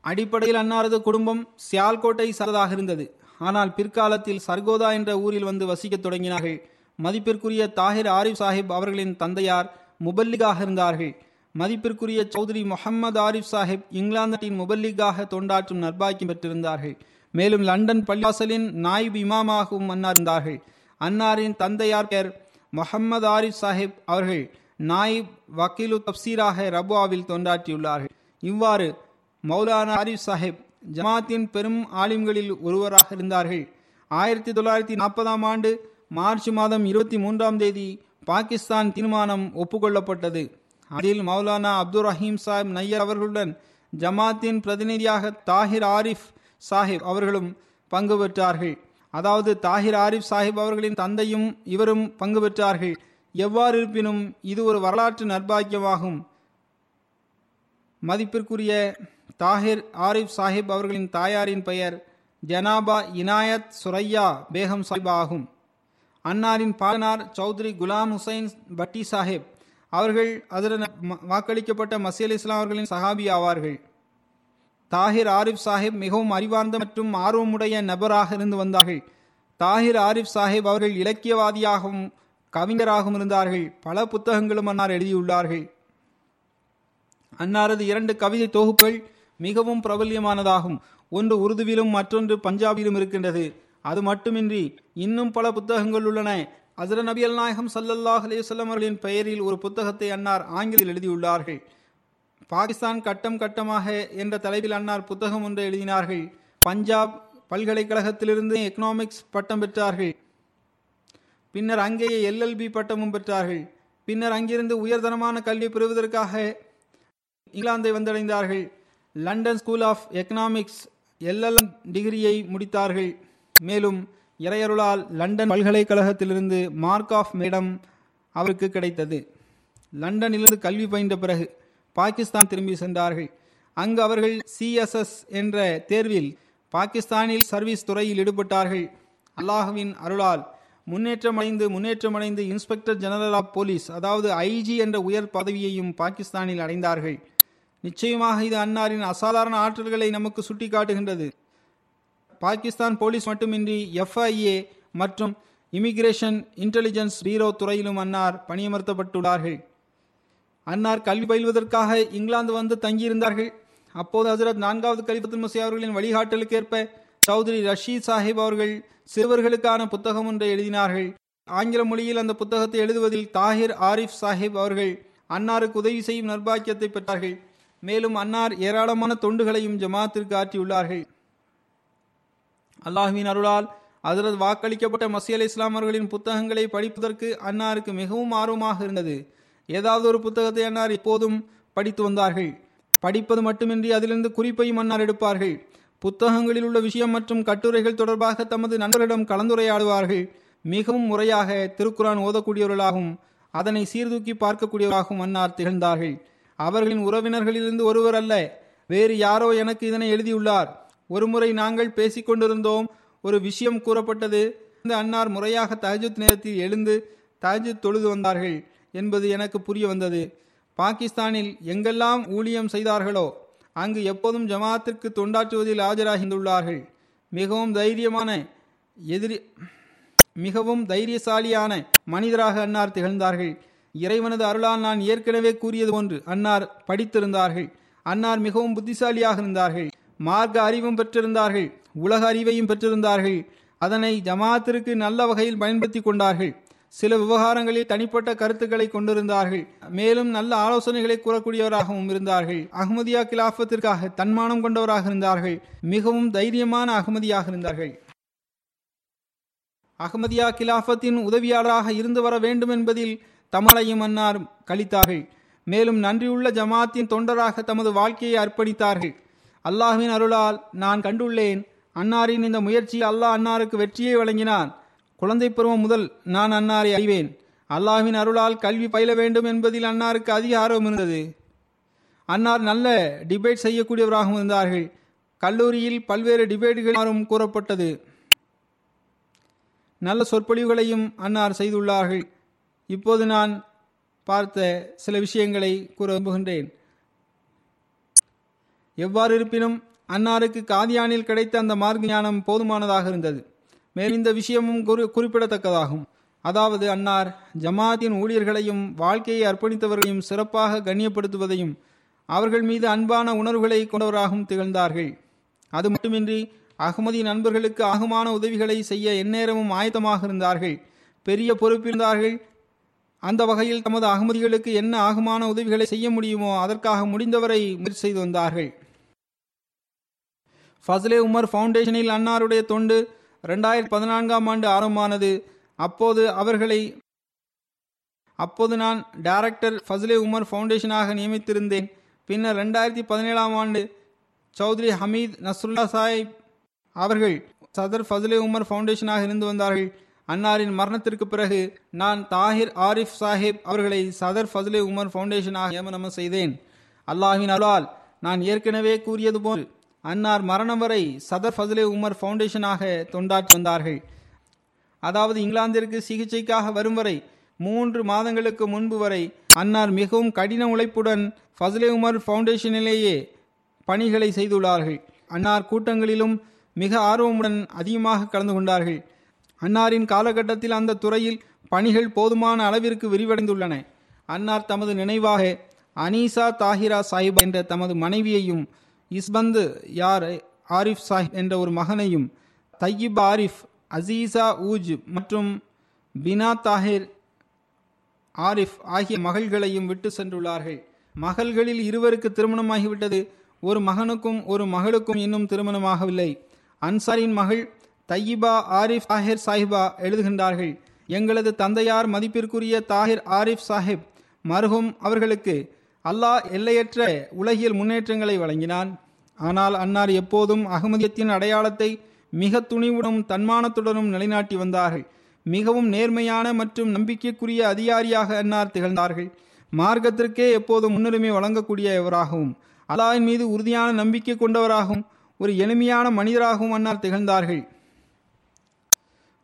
அடிப்படையில் அன்னாரது குடும்பம் சியால்கோட்டை சார்ந்ததாக இருந்தது. ஆனால் பிற்காலத்தில் சர்கோதா என்ற ஊரில் வந்து வசிக்கத் தொடங்கினார்கள். மதிப்பிற்குரிய தாஹிர் ஆரிஃப் சாஹிப் அவர்களின் தந்தையார் முபல்லிகாக இருந்தார்கள். மதிப்பிற்குரிய சௌத்ரி முகமது ஆரிஃப் சாஹிப் இங்கிலாந்தின் முபல்லிகாக தொண்டாற்றும் நர்பாக்கியம் பெற்றிருந்தார்கள். மேலும் லண்டன் பள்ளிவாசலின் நாயிப் இமாமாகவும் அன்னார் இருந்தார்கள். அன்னாரின் தந்தையார் பெயர் முகமது ஆரிஃப் சாஹிப் அவர்கள் நாயிப் வக்கீலு தப்சீராக ரபுவாவில் தொண்டாற்றியுள்ளார்கள். இவ்வாறு மௌலானா ஆரிஃப் சாஹிப் ஜமாத்தின் பெரும் ஆலிம்களில் ஒருவராக இருந்தார்கள். ஆயிரத்தி தொள்ளாயிரத்தி நாற்பதாம் ஆண்டு மார்ச் மாதம் இருபத்தி மூன்றாம் தேதி பாகிஸ்தான் தீர்மானம் ஒப்புக்கொள்ளப்பட்டது. அதில் மௌலானா அப்துல் ரஹீம் சாஹிப் நையர் அவர்களுடன் ஜமாத்தின் பிரதிநிதியாக தாஹிர் ஆரிஃப் சாஹிப் அவர்களும் பங்கு பெற்றார்கள். அதாவது தாஹிர் ஆரிஃப் சாஹிப் அவர்களின் தந்தையும் இவரும் பங்கு பெற்றார்கள். எவ்வாறு இருப்பினும் இது ஒரு வரலாற்று நற்பாக்கியமாகும். மதிப்பிற்குரிய தாஹிர் ஆரிஃப் சாஹிப் அவர்களின் தாயாரின் பெயர் ஜனாபா இனாயத் சுரையா பேகம் சாஹிப் ஆகும். அன்னாரின் பாடனார் சௌத்ரி குலாம் ஹுசைன் பட்டி சாஹிப். அவர்கள் அதில் வாக்களிக்கப்பட்ட மசீல் இஸ்லாம் அவர்களின் சஹாபி ஆவார்கள். தாஹிர் ஆரிஃப் சாஹிப் மிகவும் அறிவார்ந்த மற்றும் ஆர்வமுடைய நபராக இருந்து வந்தார்கள். தாஹிர் ஆரிஃப் சாஹிப் அவர்கள் இலக்கியவாதியாகவும் கவிஞராகவும் இருந்தார்கள். பல புத்தகங்களும் அன்னார் எழுதியுள்ளார்கள். அன்னாரது இரண்டு கவிதை தொகுப்புகள் மிகவும் பிரபல்யமானதாகும். ஒன்று உருதுவிலும் மற்றொன்று பஞ்சாபிலும் இருக்கின்றது. அது மட்டுமின்றி இன்னும் பல புத்தகங்கள் உள்ளன. அசர நபி அல் நாயகம் சல்லல்லாஹ் அலையுசல்லம் அவர்களின் பெயரில் ஒரு புத்தகத்தை அன்னார் ஆங்கிலத்தில் எழுதியுள்ளார்கள். பாகிஸ்தான் கட்டம் கட்டமாக என்ற தலைப்பில் அன்னார் புத்தகம் ஒன்றை எழுதினார்கள். பஞ்சாப் பல்கலைக்கழகத்திலிருந்து எக்கனாமிக்ஸ் பட்டம் பெற்றார்கள். பின்னர் அங்கேயே எல்எல்பி பட்டமும் பெற்றார்கள். பின்னர் அங்கிருந்து உயர்தரமான கல்வி பெறுவதற்காக இங்கிலாந்தை வந்தடைந்தார்கள். London school of economics L L டிகிரியை முடித்தார்கள். மேலும் இறையருளால் லண்டன் பல்கலைக்கழகத்திலிருந்து மார்க் ஆஃப் மேடம் அவருக்கு கிடைத்தது. லண்டனிலிருந்து கல்வி பயின்ற பிறகு பாகிஸ்தான் திரும்பி சென்றார்கள். அங்கு அவர்கள் சிஎஸ்எஸ் என்ற தேர்வில் பாகிஸ்தானில் சர்வீஸ் துறையில் ஈடுபட்டார்கள். அல்லாஹுவின் அருளால் முன்னேற்றமடைந்து முன்னேற்றமடைந்து இன்ஸ்பெக்டர் ஜெனரல் ஆஃப் போலீஸ் அதாவது ஐஜி என்ற உயர் பதவியையும் பாகிஸ்தானில் அடைந்தார்கள். நிச்சயமாக இது அன்னாரின் அசாதாரண ஆற்றல்களை நமக்கு சுட்டிக்காட்டுகின்றது. பாகிஸ்தான் போலீஸ் மட்டுமின்றி எஃப்ஐஏ மற்றும் இமிகிரேஷன் இன்டெலிஜென்ஸ் பீரோ துறையிலும் அன்னார் பணியமர்த்தப்பட்டுள்ளார்கள். அன்னார் கல்வி பயில்வதற்காக இங்கிலாந்து வந்து தங்கியிருந்தார்கள். அப்போது ஹசரத் நான்காவது கலிபத்துல் மசி அவர்களின் வழிகாட்டலுக்கேற்ப சௌத்ரி ரஷீத் சாஹிப் அவர்கள் சிறுவர்களுக்கான புத்தகம் ஒன்றை எழுதினார்கள். ஆங்கில மொழியில் அந்த புத்தகத்தை எழுதுவதில் தாஹிர் ஆரிஃப் சாஹிப் அவர்கள் அன்னாருக்கு உதவி செய்யும் நர்பாக்கியத்தை பெற்றார்கள். மேலும் அன்னார் ஏராளமான தொண்டுகளையும் ஜமாத்திற்கு ஆற்றியுள்ளார்கள். அல்லாஹுவின் அருளால் அதரது வாக்களிக்கப்பட்ட மசி அலி இஸ்லாமர்களின் புத்தகங்களை படிப்பதற்கு அன்னாருக்கு மிகவும் ஆர்வமாக இருந்தது. ஏதாவது ஒரு புத்தகத்தை அன்னார் இப்போதும் படித்து வந்தார்கள். படிப்பது மட்டுமின்றி அதிலிருந்து குறிப்பையும் அன்னார் எடுப்பார்கள். புத்தகங்களில் உள்ள விஷயம் மற்றும் கட்டுரைகள் தொடர்பாக தமது நண்பர்களிடம் கலந்துரையாடுவார்கள். மிகவும் முறையாக திருக்குரான் ஓதக்கூடியவர்களாகவும் அதனை சீர்தூக்கி பார்க்கக்கூடியவராகவும் அன்னார் திகழ்ந்தார்கள். அவர்களின் உறவினர்களிலிருந்து ஒருவர் அல்ல வேறு யாரோ எனக்கு இதனை எழுதியுள்ளார். ஒருமுறை நாங்கள் பேசிக்கொண்டிருந்தோம் ஒரு விஷயம் கூறப்பட்டது. இந்த அன்னார் முறையாக தஹஜத் நேரத்தில் எழுந்து தஹஜத் தொழுது வந்தார்கள். என்பது எனக்கு புரிய வந்தது. பாகிஸ்தானில் எங்கெல்லாம் ஊழியம் செய்தார்களோ அங்கு எப்போதும் ஜமாத்திற்கு தொண்டாற்றுவதில் ஆஜராகிந்துள்ளார்கள். மிகவும் தைரியமான எதிரி மிகவும் தைரியசாலியான மனிதராக அன்னார் திகழ்ந்தார்கள். இறைவனது அருளால் நான் ஏற்கனவே கூறியது ஒன்று அன்னார் படித்திருந்தார்கள். அன்னார் மிகவும் புத்திசாலியாக இருந்தார்கள். மார்க்க அறிவும் பெற்றிருந்தார்கள். உலக அறிவையும் பெற்றிருந்தார்கள். அதனை ஜமாத்திற்கு நல்ல வகையில் பயன்படுத்தி கொண்டார்கள். சில விவகாரங்களில் தனிப்பட்ட கருத்துக்களை கொண்டிருந்தார்கள். மேலும் நல்ல ஆலோசனைகளை கூறக்கூடியவராகவும் இருந்தார்கள். அகமதியா கிலாஃபத்திற்காக தன்மானம் கொண்டவராக இருந்தார்கள். மிகவும் தைரியமான அகமதியாக இருந்தார்கள். அகமதியா கிலாஃபத்தின் உதவியாளராக இருந்து வர வேண்டும் என்பதில் தமலையும் அன்னாரும் கழித்தார்கள். மேலும் நன்றியுள்ள ஜமாத்தின் தொண்டராக தமது வாழ்க்கையை அர்ப்பணித்தார்கள். அல்லாஹ்வின் அருளால் நான் கண்டுள்ளேன். அன்னாரின் இந்த முயற்சியில் அல்லாஹ் அன்னாருக்கு வெற்றியை வழங்கினான். குழந்தை பருவம் முதல் நான் அன்னாரை அறிவேன். அல்லாஹின் அருளால் கல்வி பயில வேண்டும் என்பதில் அன்னாருக்கு அதிக ஆர்வம் இருந்தது. அன்னார் நல்ல டிபேட் செய்யக்கூடியவராகவும் இருந்தார்கள். கல்லூரியில் பல்வேறு டிபேட்டுகளும் கூறப்பட்டது. நல்ல சொற்பொழிவுகளையும் அன்னார் செய்துள்ளார்கள். இப்போது நான் பார்த்த சில விஷயங்களை கூற விரும்புகின்றேன். எவ்வாறு இருப்பினும் அன்னாருக்கு காதியானில் கிடைத்த அந்த மார்க் ஞானம் போதுமானதாக இருந்தது. மேலும் இந்த விஷயமும் குறி குறிப்பிடத்தக்கதாகும். அதாவது அன்னார் ஜமாத்தின் ஊழியர்களையும் வாழ்க்கையை அர்ப்பணித்தவர்களையும் சிறப்பாக கண்ணியப்படுத்துவதையும் அவர்கள் மீது அன்பான உணர்வுகளை கொண்டவராகவும் திகழ்ந்தார்கள். அது மட்டுமின்றி அகமதி நண்பர்களுக்கு ஆகுமான உதவிகளை செய்ய எந்நேரமும் ஆயத்தமாக இருந்தார்கள். பெரிய பொறுப்பிருந்தார்கள் அந்த வகையில் தமது அகமதிகளுக்கு என்ன ஆகுமான உதவிகளை செய்ய முடியுமோ அதற்காக முடிந்தவரை முயற்சி செய்து வந்தார்கள். ஃபஸ்லே உமர் ஃபவுண்டேஷனில் அன்னாருடைய தொண்டு ரெண்டாயிரத்தி பதினான்காம் ஆண்டு ஆரம்பமானது. அப்போது அவர்களை அப்போது நான் டைரக்டர் ஃபஸ்லே உமர் ஃபவுண்டேஷனாக நியமித்திருந்தேன். பின்னர் ரெண்டாயிரத்தி பதினேழாம் ஆண்டு சௌத்ரி ஹமீத் நஸ்ருல்லா சாஹிப் அவர்கள் சதர் ஃபஸ்லே உமர் ஃபவுண்டேஷனாக இருந்து வந்தார்கள். அன்னாரின் மரணத்திற்கு பிறகு நான் தாஹிர் ஆரிஃப் சாஹிப் அவர்களை சதர் ஃபஸ்லே உமர் ஃபவுண்டேஷனாக நியமனம் செய்தேன். அல்லாஹின் அருளால் நான் ஏற்கனவே கூறியது போல் அன்னார் மரணம் வரை சதர் ஃபஸ்லே உமர் ஃபவுண்டேஷனாக தொண்டாற்றி வந்தார்கள். அதாவது இங்கிலாந்திற்கு சிகிச்சைக்காக வரும் வரை மூன்று மாதங்களுக்கு முன்பு வரை அன்னார் மிகவும் கடின உழைப்புடன் ஃபஸ்லே உமர் ஃபவுண்டேஷனிலேயே பணிகளை செய்துள்ளார்கள். அன்னார் கூட்டங்களிலும் மிக ஆர்வமுடன் அதிகமாக கலந்து கொண்டார்கள். அன்னாரின் காலகட்டத்தில் அந்த துறையில் பணிகள் போதுமான அளவிற்கு விரிவடைந்துள்ளன. அன்னார் தமது நினைவாக அனீசா தாஹிரா சாஹிப் என்ற தமது மனைவியையும் இஸ்பந்து யார்? ஆரிஃப் சாஹிப் என்ற ஒரு மகனையும் தையிப் ஆரிஃப் அசீசா ஊஜ் மற்றும் பினா தாஹிர் ஆரிஃப் ஆகிய மகள்களையும் விட்டு சென்றுள்ளார்கள். மகள்களில் இருவருக்கு திருமணமாகிவிட்டது. ஒரு மகனுக்கும் ஒரு மகளுக்கும் இன்னும் திருமணமாகவில்லை. அன்சாரின் மகள் தையிபா ஆரிஃப் தாஹிர் சாஹிபா எழுதுகின்றார்கள் எங்களது தந்தையார் மதிப்பிற்குரிய தாஹிர் ஆரிஃப் சாஹிப் மருகும் அவர்களுக்கு அல்லாஹ் எல்லையற்ற உலகியல் முன்னேற்றங்களை வழங்கினான். ஆனால் அன்னார் எப்போதும் அகமதியத்தின் அடையாளத்தை மிக துணிவுடனும் தன்மானத்துடனும் நிலைநாட்டி வந்தார்கள். மிகவும் நேர்மையான மற்றும் நம்பிக்கைக்குரிய அதிகாரியாக அன்னார் திகழ்ந்தார்கள். மார்க்கத்திற்கே எப்போதும் முன்னுரிமை வழங்கக்கூடியவராகவும் அல்லாஹின் மீது உறுதியான நம்பிக்கை கொண்டவராகவும் ஒரு எளிமையான மனிதராகவும் அன்னார் திகழ்ந்தார்கள்.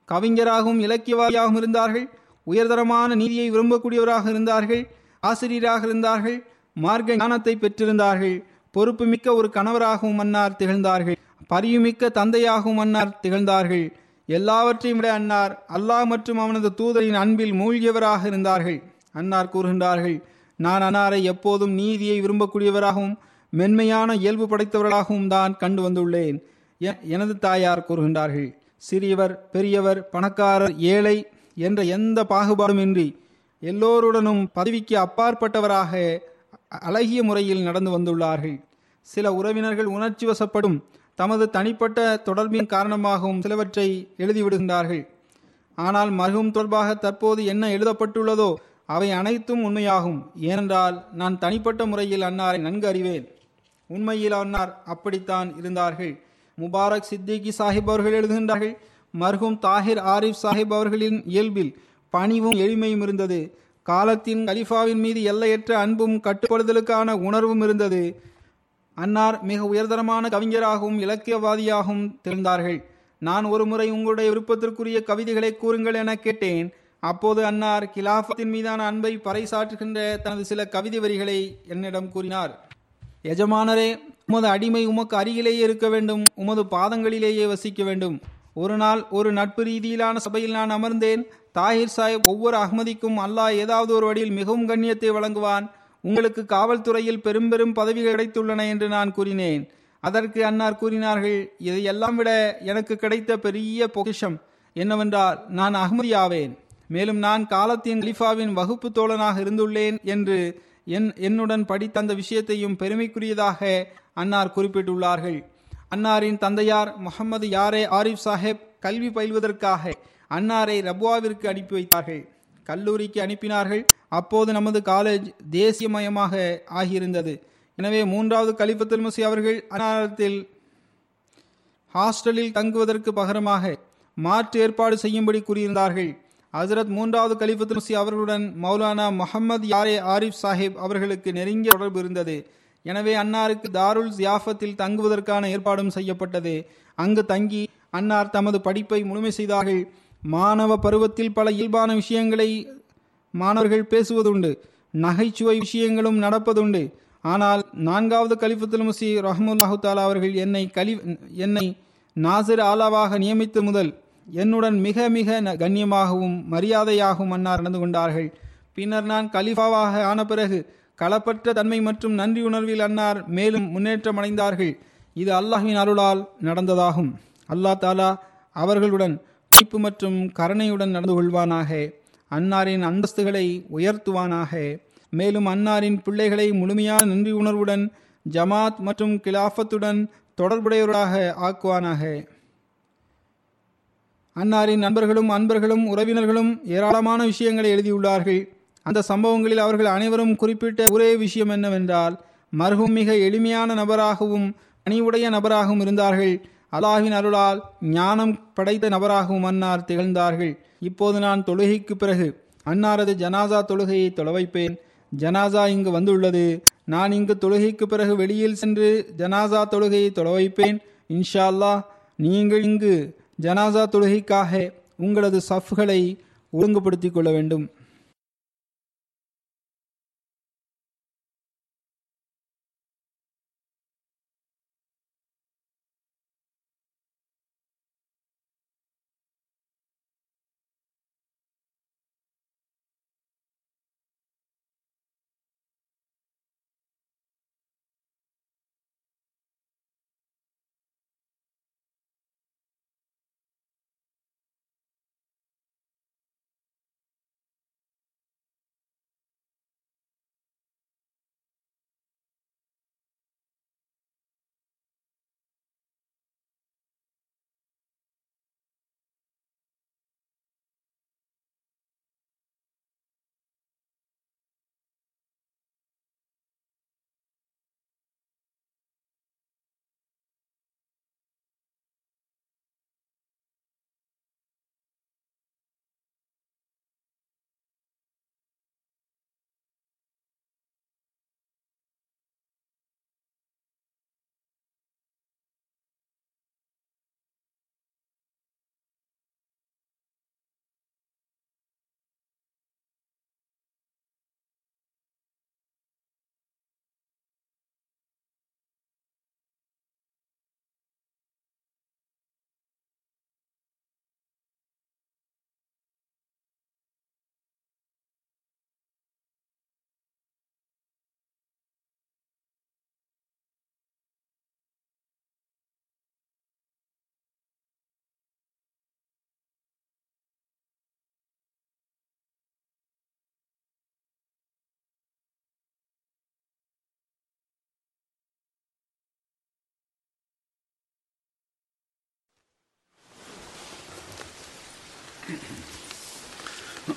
கவிஞராகவும் இலக்கியவாதியாகவும் இருந்தார்கள். உயர்தரமான நீதியை விரும்பக்கூடியவராக இருந்தார்கள். ஆசிரியராக இருந்தார்கள். மார்க்க ஞானத்தை பெற்றிருந்தார்கள். பொறுப்புமிக்க ஒரு கணவராகவும் அன்னார் திகழ்ந்தார்கள். பரியுமிக்க தந்தையாகவும் அன்னார் திகழ்ந்தார்கள். எல்லாவற்றையும் விட அன்னார் அல்லாஹ் மற்றும் அவனது தூதரின் அன்பில் மூழ்கியவராக இருந்தார்கள். அன்னார் கூறுகின்றார்கள் நான் அன்னாரை எப்போதும் நீதியை விரும்பக்கூடியவராகவும் மென்மையான இயல்பு படைத்தவர்களாகவும் தான் கண்டு வந்துள்ளேன். எ- எனது தாயார் கூறுகின்றார்கள் சிறியவர் பெரியவர் பணக்காரர் ஏழை என்ற எந்த பாகுபாடுமின்றி எல்லோருடனும் பதவிக்கு அப்பாற்பட்டவராக அழகிய முறையில் நடந்து வந்துள்ளார்கள். சில உறவினர்கள் உணர்ச்சி வசப்படும் தமது தனிப்பட்ட தொடர்பின் காரணமாகவும் சிலவற்றை எழுதிவிடுகின்றார்கள். ஆனால் மருகும் தொடர்பாக தற்போது என்ன எழுதப்பட்டுள்ளதோ அவை அனைத்தும் உண்மையாகும். ஏனென்றால் நான் தனிப்பட்ட முறையில் அன்னாரை நன்கு அறிவேன். உண்மையில் அன்னார் அப்படித்தான் இருந்தார்கள். முபாரக் சித்திகி சாஹிப் அவர்கள் எழுதுகின்றார்கள் மர்ஹூம் தாஹிர் ஆரிஃப் சாஹிப் அவர்களின் இயல்பில் பணிவும் எளிமையும் இருந்தது. காலத்தின் கலிஃபாவின் மீது எல்லையற்ற அன்பும் கட்டுப்படுதலுக்கான உணர்வும் இருந்தது. அன்னார் மிக உயர்தரமான கவிஞராகவும் இலக்கியவாதியாகவும் திகழ்ந்தார்கள். நான் ஒருமுறை உங்களுடைய விருப்பத்திற்குரிய கவிதைகளை கூறுங்கள் என கேட்டேன். அப்போது அன்னார் கிலாஃபத்தின் மீதான அன்பை பறைசாற்றுகின்ற தனது சில கவிதை வரிகளை என்னிடம் கூறினார். எஜமானரே உமது அடிமை உமக்கு அருகிலேயே இருக்க வேண்டும். உமது பாதங்களிலேயே வசிக்க வேண்டும். ஒரு நாள் ஒரு நட்பு ரீதியிலான சபையில் நான் அமர்ந்தேன். தாஹிர் சாஹிப் ஒவ்வொரு அகமதிக்கும் அல்லாஹ் ஏதாவது ஒரு வழியில் மிகவும் கண்ணியத்தை வழங்குவான். உங்களுக்கு காவல்துறையில் பெரும் பெரும் பதவிகள் கிடைத்துள்ளன என்று நான் கூறினேன். அதற்கு அன்னார் கூறினார்கள் இதையெல்லாம் விட எனக்கு கிடைத்த பெரிய பொக்கிஷம் என்னவென்றால் நான் அகமதியாவேன் மேலும் நான் காலத்தின் கலிஃபாவின் வகுப்பு தோழனாக இருந்துள்ளேன் என்று என் என்னுடன் படித்த அந்த விஷயத்தையும் பெருமைக்குரியதாக அன்னார் குறிப்பிட்டுள்ளார்கள். அன்னாரின் தந்தையார் முகமது யாரே ஆரிஃப் சாஹேப் கல்வி பயில்வதற்காக அன்னாரை ரபுவாவிற்கு அனுப்பி வைத்தார்கள். கல்லூரிக்கு அனுப்பினார்கள். அப்போது நமது காலேஜ் தேசியமயமாக ஆகியிருந்தது. எனவே மூன்றாவது கலிபத்துல் முசி அவர்கள் அன்னாரத்தில் ஹாஸ்டலில் தங்குவதற்கு பகரமாக மாற்று ஏற்பாடு செய்யும்படி கூறியிருந்தார்கள். ஹசரத் மூன்றாவது கலிபத்துல் முசி அவர்களுடன் மௌலானா முகமது யாரே ஆரிஃப் சாஹிப் அவர்களுக்கு நெருங்கிய தொடர்பு இருந்தது. எனவே அன்னாருக்கு தாருல் ஜியாஃபத்தில் தங்குவதற்கான ஏற்பாடும் செய்யப்பட்டது. அங்கு தங்கி அன்னார் தமது படிப்பை முழுமை செய்தார்கள். மாணவ பருவத்தில் பல இயல்பான விஷயங்களை மாணவர்கள் பேசுவதுண்டு. நகைச்சுவை விஷயங்களும் நடப்பதுண்டு. ஆனால் நான்காவது கலிஃபத்துல் முசி ரஹமுல்லாஹு தாலா அவர்கள் என்னை கலி என்னை நாசிர் ஆலாவாக நியமித்த முதல் என்னுடன் மிக மிக கண்ணியமாகவும் மரியாதையாகவும் அன்னார் நடந்து கொண்டார்கள். பின்னர் நான் கலிஃபாவாக ஆன பிறகு களப்பற்ற தன்மை மற்றும் நன்றி உணர்வில் அன்னார் மேலும் முன்னேற்றம் அடைந்தார்கள். இது அல்லாஹின் அருளால் நடந்ததாகும். அல்லாஹ் தாலா அவர்களுடன் மன்னிப்பு மற்றும் கருணையுடன் நடந்து கொள்வானாக. அன்னாரின் அந்தஸ்துகளை உயர்த்துவானாக. மேலும் அன்னாரின் பிள்ளைகளை முழுமையான நன்றி உணர்வுடன் ஜமாத் மற்றும் கிலாஃபத்துடன் தொடர்புடையவராக ஆக்குவானாக. அன்னாரின் நண்பர்களும் அன்பர்களும் உறவினர்களும் ஏராளமான விஷயங்களை எழுதியுள்ளார்கள். அந்த சம்பவங்களில் அவர்கள் அனைவரும் குறிப்பிட்ட ஒரே விஷயம் என்னவென்றால் மருகும் மிக எளிமையான நபராகவும் அணிவுடைய நபராகவும் இருந்தார்கள். அல்லாஹின் அருளால் ஞானம் படைத்த நபராகவும் அன்னார் திகழ்ந்தார்கள். இப்போது நான் தொழுகைக்கு பிறகு அன்னாரது ஜனாசா தொழுகையை தொலைவைப்பேன் ஜனாசா இங்கு வந்துள்ளது. நான் இங்கு தொழுகைக்கு பிறகு வெளியில் சென்று ஜனாசா தொழுகையை தொலைவைப்பேன் இன்ஷா அல்லாஹ் நீங்கள் இங்கு ஜனாசா தொழுகைக்காக உங்களது சஃப்களை ஒழுங்குபடுத்திக் கொள்ள வேண்டும்.